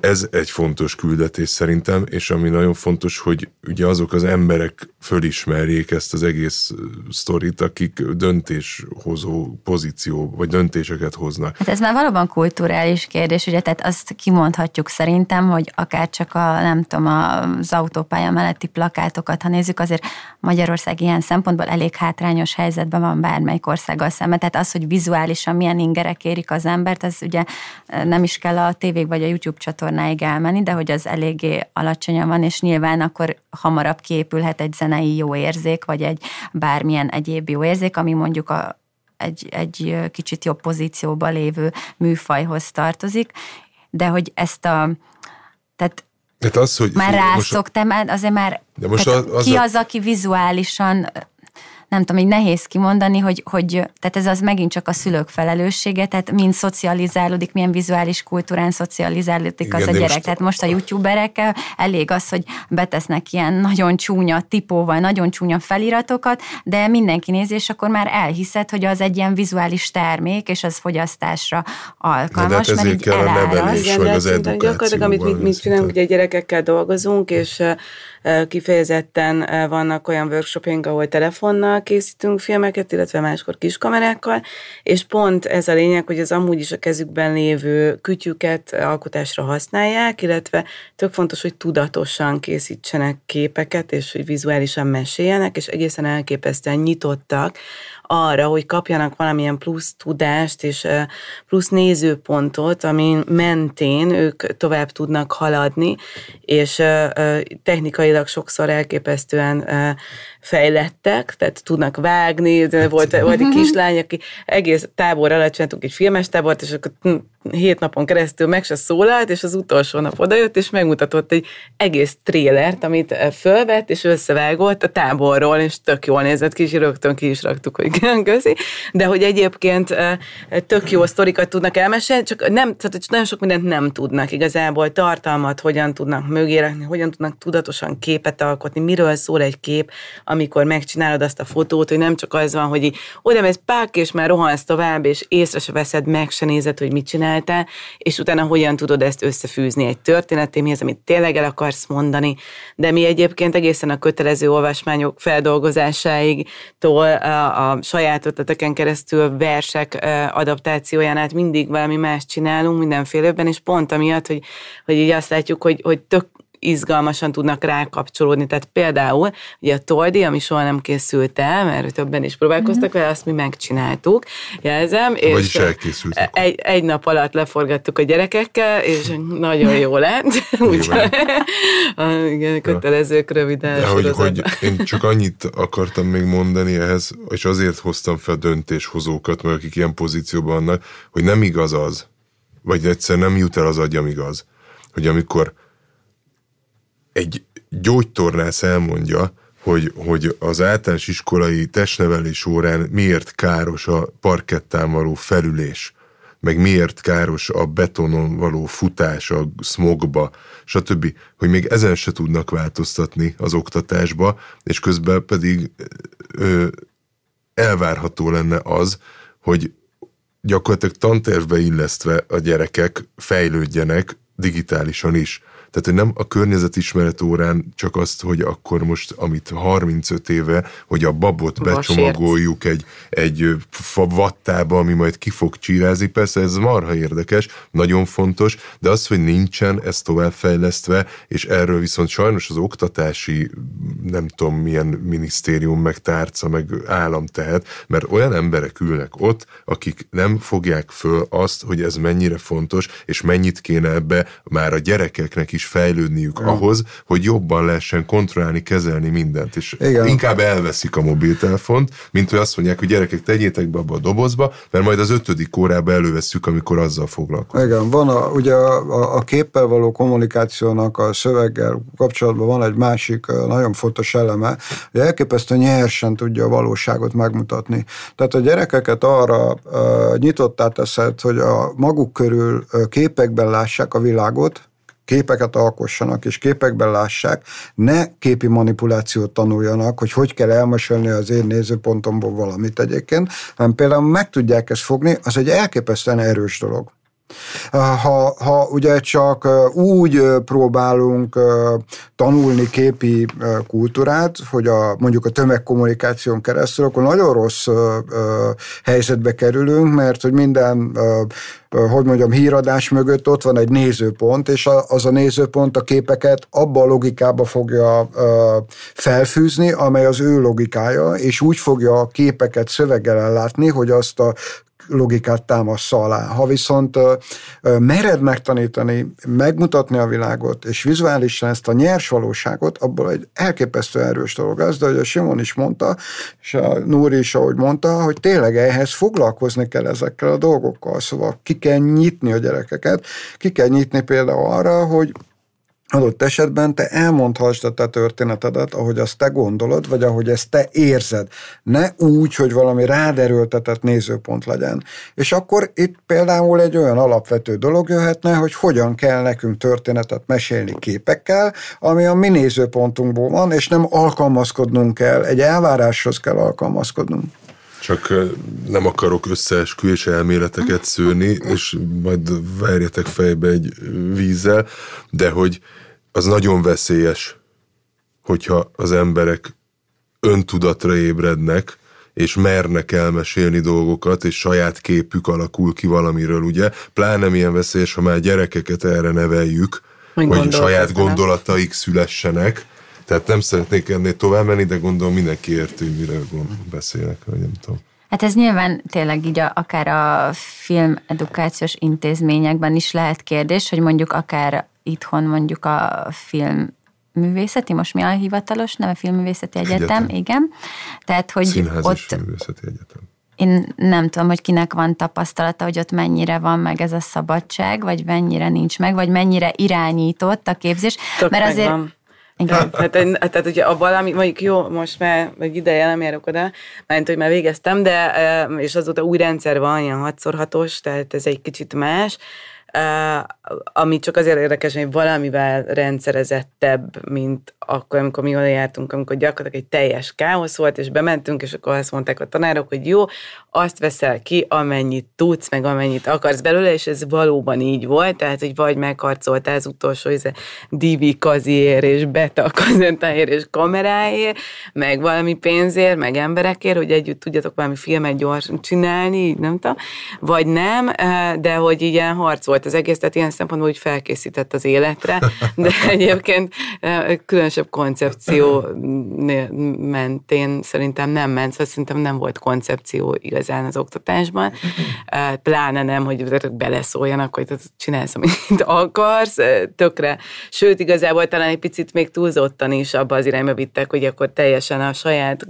ez egy fontos küldetés szerintem, és ami nagyon fontos, hogy ugye azok az emberek fölismerjék ezt az egész sztorit, akik döntéshozó pozíció, vagy döntéseket hoznak. Hát ez már valóban kulturális kérdés, ugye, tehát azt kimondhatjuk szerintem, hogy akár csak a, nem tudom, az autópálya melletti plakátokat, ha nézzük, azért Magyarország ilyen szempontból elég hátrányos helyzetben van bármelyik országgal szemben, tehát az, hogy vizuálisan milyen ingerek érik az embert, ez ugye nem is kell a tévék vagy a YouTube csatornáig elmenni, de hogy az eléggé alacsonyan van, és nyilván akkor hamarabb képülhet egy zenei jó érzék, vagy egy bármilyen egyéb jó érzék, ami mondjuk a, egy, egy kicsit jobb pozícióba lévő műfajhoz tartozik, de hogy ezt a, tehát Hát az, hogy már rászoktam, azért már de most az, az ki az, aki vizuálisan nem tudom, így nehéz kimondani, hogy, hogy tehát ez az megint csak a szülők felelőssége, tehát mind szocializálódik, milyen vizuális kultúrán szocializálódik Igen, az a gyerek. Most... Tehát most a youtuberekkel elég az, hogy betesznek ilyen nagyon csúnya tipóval, nagyon csúnya feliratokat, de mindenki nézi, és akkor már elhiszed, hogy az egy ilyen vizuális termék, és az fogyasztásra alkalmas, de hát mert így kell a nevelés, Igen, vagy az edukáció. Gyakorlatilag, amit mi, mi csinálunk, ugye gyerekekkel dolgozunk, és kifejezetten vannak olyan workshopjaink, ahol telefonnal készítünk filmeket, illetve máskor kiskamerákkal, és pont ez a lényeg, hogy az amúgy is a kezükben lévő kütyüket alkotásra használják, illetve tök fontos, hogy tudatosan készítsenek képeket, és hogy vizuálisan meséljenek, és egészen elképesztően nyitottak arra, hogy kapjanak valamilyen plusz tudást és plusz nézőpontot, ami mentén ők tovább tudnak haladni, és technikailag sokszor elképesztően fejlettek, tehát tudnak vágni, de volt, volt egy kislány, aki egész tábor alatt csináltunk egy filmes tábort, és akkor hm, hét napon keresztül meg se szólalt, és az utolsó nap odajött, és megmutatott egy egész trélert, amit fölvett, és összevágott a táborról, és tök jól nézett ki, és rögtön ki is raktuk, hogy <laughs> közi. De hogy egyébként tök jó sztorikat tudnak elmesélni, csak nem, tehát nagyon sok mindent nem tudnak igazából, tartalmat hogyan tudnak mögé rakni, hogyan tudnak tudatosan képet alkotni, miről szól egy kép, amikor megcsinálod azt a fotót, hogy nem csak az van, hogy oda mész pák, és már rohansz tovább, és észre se veszed, meg se nézed, hogy mit csináltál, és utána hogyan tudod ezt összefűzni egy történetémihez, amit tényleg el akarsz mondani, de mi egyébként egészen a kötelező olvasmányok feldolgozásáig, tól a, a saját ötleteken keresztül versek adaptációján át mindig valami más csinálunk mindenféleben, és pont amiatt, hogy, hogy így azt látjuk, hogy, hogy tök izgalmasan tudnak rákapcsolódni. Tehát például ugye a Toldi, ami soha nem készült el, mert többen is próbálkoztak vele, azt mi megcsináltuk, jelzem. És elkészültek. Egy, egy nap alatt leforgattuk a gyerekekkel, és nagyon jó lett. <laughs> Úgyhogy <laughs> igen, kötelezők röviden. De hogy, hogy én csak annyit akartam még mondani ehhez, és azért hoztam fel döntéshozókat, mert akik ilyen pozícióban vannak, hogy nem igaz az, vagy egyszer nem jut el az agyam igaz, hogy amikor egy gyógytornász elmondja, hogy, hogy az általános iskolai testnevelés órán miért káros a parkettán való felülés, meg miért káros a betonon való futás a smogba, stb., hogy még ezen se tudnak változtatni az oktatásba, és közben pedig ö, elvárható lenne az, hogy gyakorlatilag tantervbe illesztve a gyerekek fejlődjenek digitálisan is. Tehát, hogy nem a környezetismeret órán csak azt, hogy akkor most, amit 35 éve, hogy a babot becsomagoljuk egy, egy vattába, ami majd ki fog csírázni, persze ez marha érdekes, nagyon fontos, de az, hogy nincsen ez továbbfejlesztve, és erről viszont sajnos az oktatási, nem tudom milyen minisztérium, meg tárca, meg állam tehet, mert olyan emberek ülnek ott, akik nem fogják föl azt, hogy ez mennyire fontos, és mennyit kéne ebbe már a gyerekeknek is is fejlődniük ja. ahhoz, hogy jobban lehessen kontrollálni, kezelni mindent. És Igen. inkább elveszik a mobiltelefont, mint hogy azt mondják, hogy gyerekek, tegyétek be abba a dobozba, mert majd az ötödik órába elővesszük, amikor azzal foglalkozunk. Igen, van a, ugye a, a képpel való kommunikációnak a szöveggel kapcsolatban van egy másik nagyon fontos eleme, hogy elképesztően nyersen tudja a valóságot megmutatni. Tehát a gyerekeket arra uh, nyitottá teszed, hogy a maguk körül képekben lássák a világot, képeket alkossanak, és képekben lássák, ne képi manipulációt tanuljanak, hogy hogy kell elmesélni az én nézőpontomból valamit egyébként, hanem például meg tudják ezt fogni, az egy elképesztően erős dolog. Ha, ha ugye csak úgy próbálunk tanulni képi kultúrát, hogy a, mondjuk a tömegkommunikáción keresztül, akkor nagyon rossz helyzetbe kerülünk, mert hogy minden hogy mondjam, híradás mögött ott van egy nézőpont, és az a nézőpont a képeket abba a logikába fogja felfűzni, amely az ő logikája, és úgy fogja a képeket szöveggel ellátni, hogy azt a logikát támaszza alá. Ha viszont mered megtanítani, megmutatni a világot, és vizuálisan ezt a nyers valóságot, abból egy elképesztő erős dolog az, de hogy a Simon is mondta, és a Núri is ahogy mondta, hogy tényleg ehhez foglalkozni kell ezekkel a dolgokkal, szóval ki kell nyitni a gyerekeket, ki kell nyitni például arra, hogy adott esetben te elmondhassd a te történetedet, ahogy azt te gondolod, vagy ahogy ezt te érzed. Ne úgy, hogy valami ráderőltetett nézőpont legyen. És akkor itt például egy olyan alapvető dolog jöhetne, hogy hogyan kell nekünk történetet mesélni képekkel, ami a mi nézőpontunkból van, és nem alkalmazkodnunk kell, egy elváráshoz kell alkalmazkodnunk. Csak nem akarok összeesküvés elméleteket szőni, és majd verjetek fejbe egy vízzel, de hogy az nagyon veszélyes, hogyha az emberek öntudatra ébrednek, és mernek elmesélni dolgokat, és saját képük alakul ki valamiről, ugye? Pláne milyen veszélyes, ha már gyerekeket erre neveljük, hogy saját gondolataik szülessenek. Tehát nem szeretnék ennél tovább menni, de gondolom mindenki érti, mire beszélek, vagy nem tudom. Hát ez nyilván tényleg így a, akár a filmedukációs intézményekben is lehet kérdés, hogy mondjuk akár itthon mondjuk a film művészeti, most mi a hivatalos neve? Filmművészeti Egyetem, Egyetem. igen. Tehát, hogy Színház ott... Filmművészeti Egyetem. Én nem tudom, hogy kinek van tapasztalata, hogy ott mennyire van meg ez a szabadság, vagy mennyire nincs meg, vagy mennyire irányított a képzés. Tök mert azért... Van. Igen. Hát, tehát ugye a valami, mondjuk jó, most már vagy ideje nem járok oda, mert hogy már végeztem, de és azóta új rendszer van, ilyen 6x6-os, tehát ez egy kicsit más, ami csak azért érdekes, hogy valamivel rendszerezettebb, mint akkor, amikor mi oda jártunk, amikor gyakorlatilag egy teljes káosz volt, és bementünk, és akkor azt mondták a tanárok, hogy jó, azt veszel ki, amennyit tudsz, meg amennyit akarsz belőle, és ez valóban így volt, tehát, hogy vagy megharcoltál az utolsó ez DV kaziér, és beta kazentáért, és kameráért, meg valami pénzért, meg emberekért, hogy együtt tudjatok valami filmet gyorsan csinálni, nem tudom, vagy nem, de hogy ilyen harcolt az egész, tehát ilyen szempontból, hogy felkészített az életre, de egyébként különösebb koncepció mentén szerintem nem ment, szóval szerintem nem volt koncepció igaz igazán az oktatásban, <laughs> pláne nem, hogy beleszóljanak, hogy csinálsz, amit <laughs> akarsz, tökre. Sőt, igazából talán egy picit még túlzottan is abba az irányba vittek, hogy akkor teljesen a saját,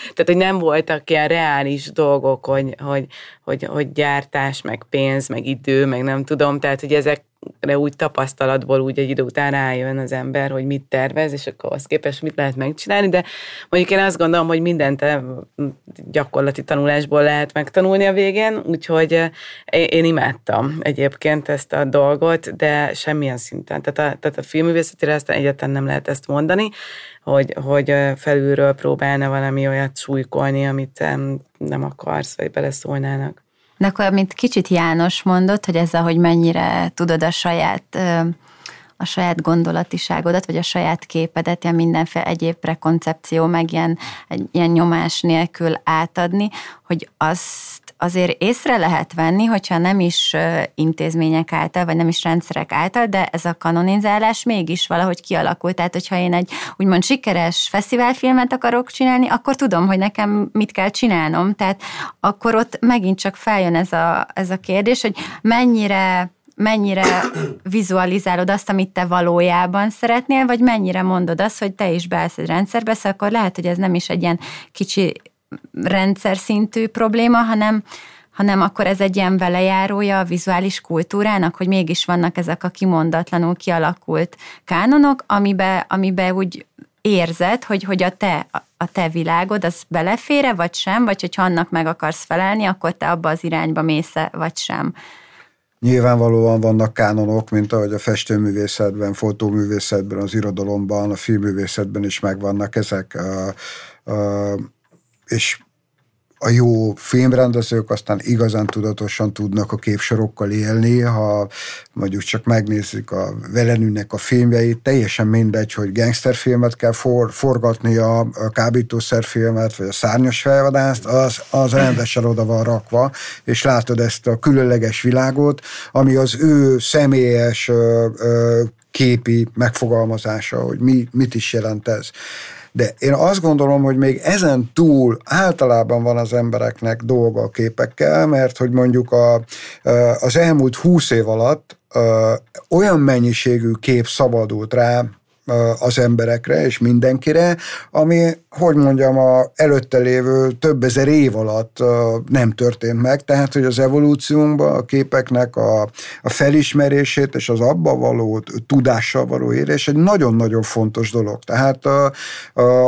tehát hogy nem voltak ilyen reális dolgok, hogy, hogy, hogy, hogy gyártás, meg pénz, meg idő, meg nem tudom, tehát hogy ezek de úgy tapasztalatból úgy egy idő után rájön az ember, hogy mit tervez, és akkor az képest mit lehet megcsinálni, de mondjuk én azt gondolom, hogy mindent gyakorlati tanulásból lehet megtanulni a végén, úgyhogy eh, én imádtam egyébként ezt a dolgot, de semmilyen szinten. Tehát a, tehát a filmművészetére aztán egyáltalán nem lehet ezt mondani, hogy, hogy eh, felülről próbálna valami olyat súlykolni, amit nem akarsz, vagy beleszólnának. De akkor, mint kicsit János mondott, hogy ezzel, hogy mennyire tudod a saját a saját gondolatiságodat, vagy a saját képedet, ilyen mindenféle egyéb prekoncepció, meg ilyen, ilyen nyomás nélkül átadni, hogy azt azért észre lehet venni, hogyha nem is intézmények által, vagy nem is rendszerek által, de ez a kanonizálás mégis valahogy kialakult. Tehát, hogyha én egy úgymond sikeres fesztiválfilmet akarok csinálni, akkor tudom, hogy nekem mit kell csinálnom. Tehát akkor ott megint csak feljön ez a, ez a kérdés, hogy mennyire mennyire vizualizálod azt, amit te valójában szeretnél, vagy mennyire mondod azt, hogy te is beállsz egy rendszerbe, szóval akkor lehet, hogy ez nem is egy ilyen kicsi rendszer szintű probléma, hanem, hanem akkor ez egy ilyen velejárója a vizuális kultúrának, hogy mégis vannak ezek a kimondatlanul kialakult kánonok, amibe, amibe úgy érzed, hogy, hogy a te, a te világod az belefére, vagy sem, vagy hogyha annak meg akarsz felelni, akkor te abba az irányba mész vagy sem. Nyilvánvalóan vannak kánonok, mint ahogy a festőművészetben, fotóművészetben, az irodalomban, a filmművészetben is megvannak ezek. És a jó filmrendezők aztán igazán tudatosan tudnak a képsorokkal élni, ha mondjuk csak megnézzük a Velenűnek a filmjeit, teljesen mindegy, hogy gangsterfilmet kell for, forgatni, a, a kábítószerfilmet, vagy a szárnyas felvadászt, az, az rendesen oda van rakva, és látod ezt a különleges világot, ami az ő személyes ö, ö, képi megfogalmazása, hogy mi, mit is jelent ez. De én azt gondolom, hogy még ezen túl általában van az embereknek dolga a képekkel, mert hogy mondjuk a, az elmúlt húsz év alatt olyan mennyiségű kép szabadult rá az emberekre és mindenkire, ami, hogy mondjam, a előtte lévő több ezer év alatt nem történt meg, tehát, hogy az evolúciónkban a képeknek a, a felismerését és az abba való tudással való érés egy nagyon-nagyon fontos dolog. Tehát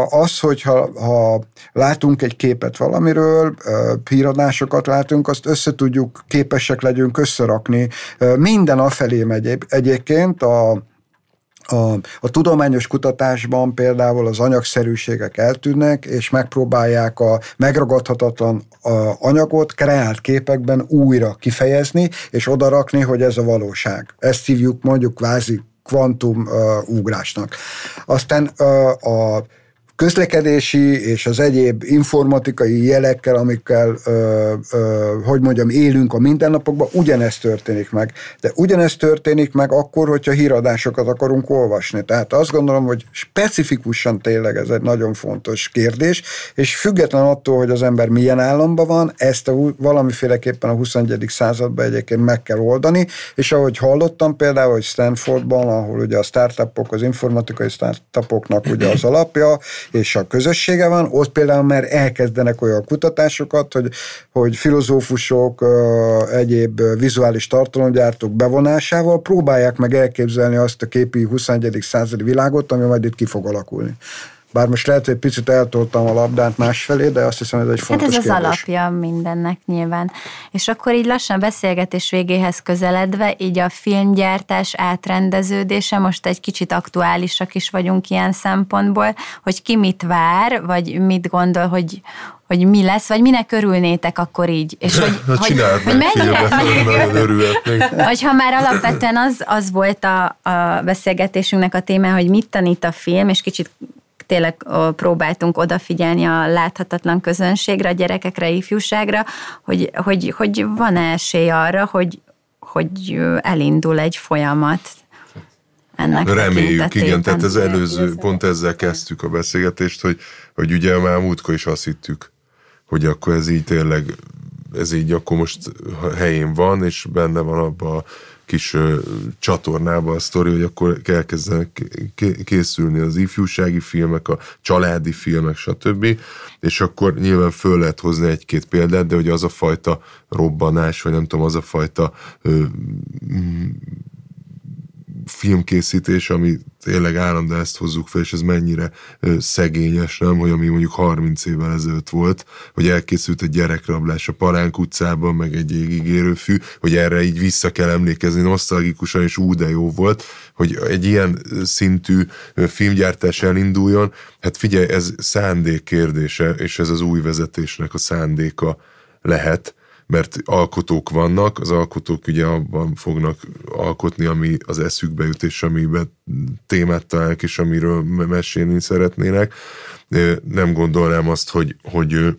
az, hogyha ha látunk egy képet valamiről, híradásokat látunk, azt össze tudjuk, képesek legyünk összerakni. Minden afelé megy egyébként a a, a tudományos kutatásban például az anyagszerűségek eltűnnek, és megpróbálják a megragadhatatlan a anyagot kreált képekben újra kifejezni, és odarakni, hogy ez a valóság. Ezt hívjuk mondjuk kvázi kvantum uh, ugrásnak. Aztán uh, a közlekedési és az egyéb informatikai jelekkel, amikkel, ö, ö, hogy mondjam, élünk a mindennapokban, ugyanezt történik meg. De ugyanezt történik meg akkor, hogyha híradásokat akarunk olvasni. Tehát azt gondolom, hogy specifikusan tényleg ez egy nagyon fontos kérdés, és független attól, hogy az ember milyen államban van, ezt a, valamiféleképpen a 21. században egyébként meg kell oldani, és ahogy hallottam például, hogy Stanfordban, ahol ugye a startupok, az informatikai startupoknak ugye az alapja, és a közössége van, ott például már elkezdenek olyan kutatásokat, hogy, hogy filozófusok, egyéb vizuális tartalomgyártók bevonásával próbálják meg elképzelni azt a képi 21. századi világot, ami majd itt ki fog alakulni. Bár most lehet, hogy picit eltoltam a labdát másfelé, de azt hiszem, ez egy fontos Hát ez kérdés. az alapja mindennek nyilván. És akkor így lassan beszélgetés végéhez közeledve, így a filmgyártás átrendeződése, most egy kicsit aktuálisak is vagyunk ilyen szempontból, hogy ki mit vár, vagy mit gondol, hogy, hogy mi lesz, vagy minek örülnétek akkor így. És hogy, <laughs> hát hogy, hogy mennyire, <laughs> örülhetnék. Hogyha már alapvetően az, az volt a, a beszélgetésünknek a téma, hogy mit tanít a film, és kicsit tényleg próbáltunk odafigyelni a láthatatlan közönségre, a gyerekekre, ifjúságra, hogy, hogy, hogy van esély arra, hogy, hogy elindul egy folyamat ennek Reméljük, igen, tehát az előző, pont ezzel kezdtük a beszélgetést, hogy, hogy ugye már múltkor is azt hittük, hogy akkor ez így tényleg, ez így akkor most helyén van, és benne van abban a kis csatornába a sztori, hogy akkor elkezdenek készülni az ifjúsági filmek, a családi filmek, stb. És akkor nyilván föl lehet hozni egy-két példát, de hogy az a fajta robbanás, vagy nem tudom, az a fajta ö, filmkészítés, ami tényleg állandóan ezt hozzuk fel, és ez mennyire szegényes, nem? Hogy ami mondjuk 30 évvel ezelőtt volt, hogy elkészült egy gyerekrablás a Palánk utcában, meg egy égigérő fű, hogy erre így vissza kell emlékezni nosztalgikusan, és ú, de jó volt, hogy egy ilyen szintű filmgyártás elinduljon. Hát figyelj, ez szándék kérdése, és ez az új vezetésnek a szándéka lehet, mert alkotók vannak, az alkotók ugye abban fognak alkotni, ami az eszükbe jut, és amiben témát találnak, és amiről mesélni szeretnének. Nem gondolnám azt, hogy, hogy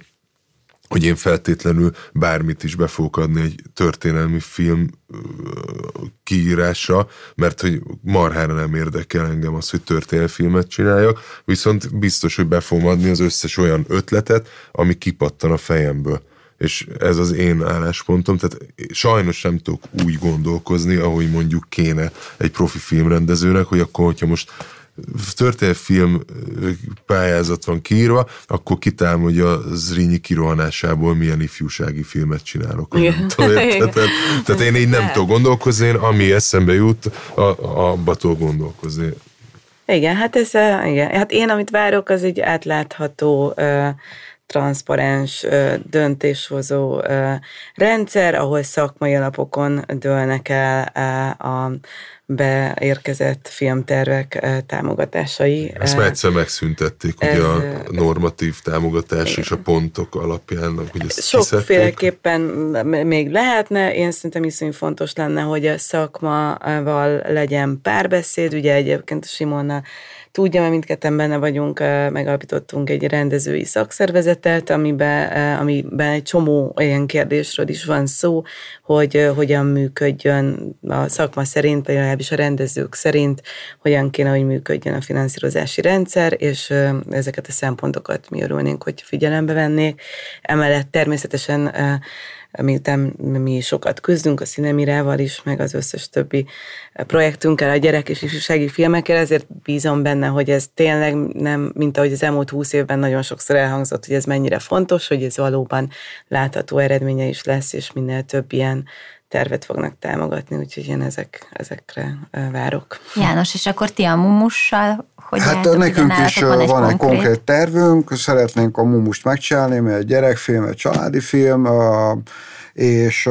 hogy én feltétlenül bármit is be fogok adni egy történelmi film kiírása, mert hogy marhára nem érdekel engem az, hogy történelmi filmet csináljak, viszont biztos, hogy be fogom adni az összes olyan ötletet, ami kipattan a fejemből és ez az én álláspontom, tehát sajnos nem tudok úgy gondolkozni, ahogy mondjuk kéne egy profi filmrendezőnek, hogy akkor, hogyha most történelmi film pályázat van kiírva, akkor kitámadja a Zrínyi kirohanásából milyen ifjúsági filmet csinálok. Tehát, tehát én így nem tudok gondolkozni, én ami eszembe jut, abba tudok gondolkozni. Igen, hát ez, igen. Hát én, amit várok, az egy átlátható transzparens döntéshozó rendszer, ahol szakmai alapokon dőlnek el a beérkezett filmtervek támogatásai. Ezt már egyszer megszüntették, Ez, ugye a normatív támogatás igen. és a pontok alapján. Hogy ezt Sokféleképpen még lehetne, én szerintem iszonyú fontos lenne, hogy a szakmával legyen párbeszéd, ugye egyébként Simonnal tudja, mert mindketten benne vagyunk, megalapítottunk egy rendezői szakszervezetet, amiben, amiben egy csomó olyan kérdésről is van szó, hogy hogyan működjön a szakma szerint, vagy legalábbis a rendezők szerint, hogyan kéne, hogy működjön a finanszírozási rendszer, és ezeket a szempontokat mi örülnénk, hogy figyelembe vennék. Emellett természetesen miután mi sokat küzdünk a Cinemirával is, meg az összes többi projektünkkel, a gyerek és ifjúsági filmekkel, ezért bízom benne, hogy ez tényleg nem, mint ahogy az elmúlt húsz évben nagyon sokszor elhangzott, hogy ez mennyire fontos, hogy ez valóban látható eredménye is lesz, és minél több ilyen tervet fognak támogatni, úgyhogy én ezek, ezekre várok. János, és akkor ti a mumussal hogy Hát álltok, nekünk is van egy, van egy konkrét... konkrét tervünk, szeretnénk a mumust megcsinálni, mert egy gyerekfilm, egy családi film, és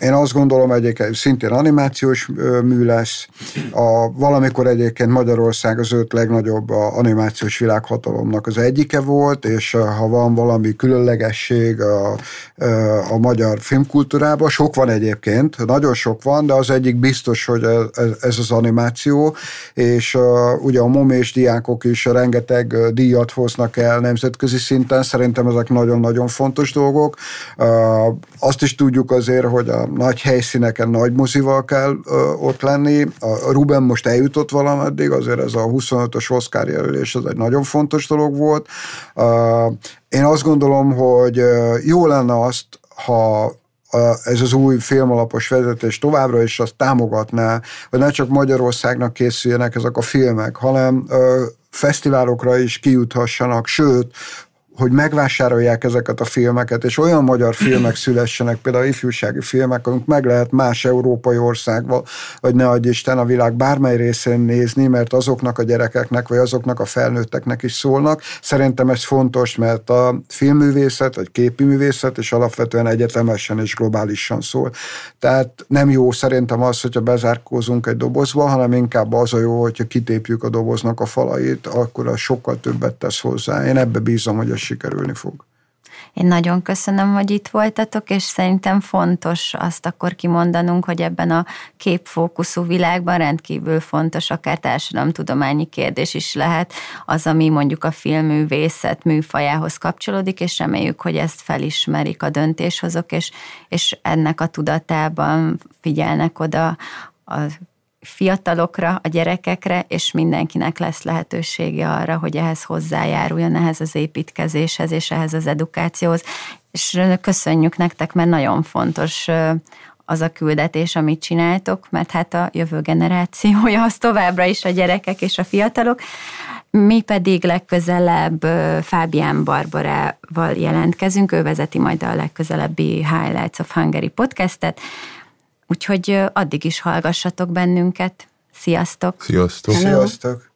én azt gondolom egyébként szintén animációs mű lesz. A, valamikor egyébként Magyarország az öt legnagyobb animációs világhatalomnak az egyike volt, és ha van valami különlegesség a, a magyar filmkultúrában, sok van egyébként, nagyon sok van, de az egyik biztos, hogy ez, ez az animáció, és ugye a momés diákok is rengeteg díjat hoznak el nemzetközi szinten, szerintem ezek nagyon-nagyon fontos dolgok. Azt is tudjuk azért, hogy a nagy helyszíneken nagy mozival kell ott lenni. A Ruben most eljutott valameddig, azért ez a 25-ös Oscar jelölés, ez egy nagyon fontos dolog volt. Én azt gondolom, hogy jó lenne azt, ha ez az új filmalapos vezetés továbbra is azt támogatná, hogy ne csak Magyarországnak készüljenek ezek a filmek, hanem fesztiválokra is kijuthassanak, sőt, hogy megvásárolják ezeket a filmeket, és olyan magyar filmek szülessenek, például ifjúsági filmek, amik meg lehet más európai országban, vagy ne adj Isten a világ bármely részén nézni, mert azoknak a gyerekeknek, vagy azoknak a felnőtteknek is szólnak. Szerintem ez fontos, mert a filmművészet, vagy képi művészet, és alapvetően egyetemesen és globálisan szól. Tehát nem jó szerintem az, hogyha bezárkózunk egy dobozba, hanem inkább az a jó, hogyha kitépjük a doboznak a falait, akkor az sokkal többet tesz hozzá. Én ebbe bízom, hogy a sikerülni fog. Én nagyon köszönöm, hogy itt voltatok, és szerintem fontos azt akkor kimondanunk, hogy ebben a képfókuszú világban rendkívül fontos, akár társadalomtudományi kérdés is lehet, az, ami mondjuk a filmművészet műfajához kapcsolódik, és reméljük, hogy ezt felismerik a döntéshozók, és, és ennek a tudatában figyelnek oda a fiatalokra, a gyerekekre, és mindenkinek lesz lehetősége arra, hogy ehhez hozzájáruljon, ehhez az építkezéshez és ehhez az edukációhoz. És köszönjük nektek, mert nagyon fontos az a küldetés, amit csináltok, mert hát a jövő generációja az továbbra is a gyerekek és a fiatalok. Mi pedig legközelebb Fábián Barbarával jelentkezünk, ő vezeti majd a legközelebbi Highlights of Hungary podcastet, Úgyhogy addig is hallgassatok bennünket. Sziasztok! Sziasztok! Hello. Sziasztok!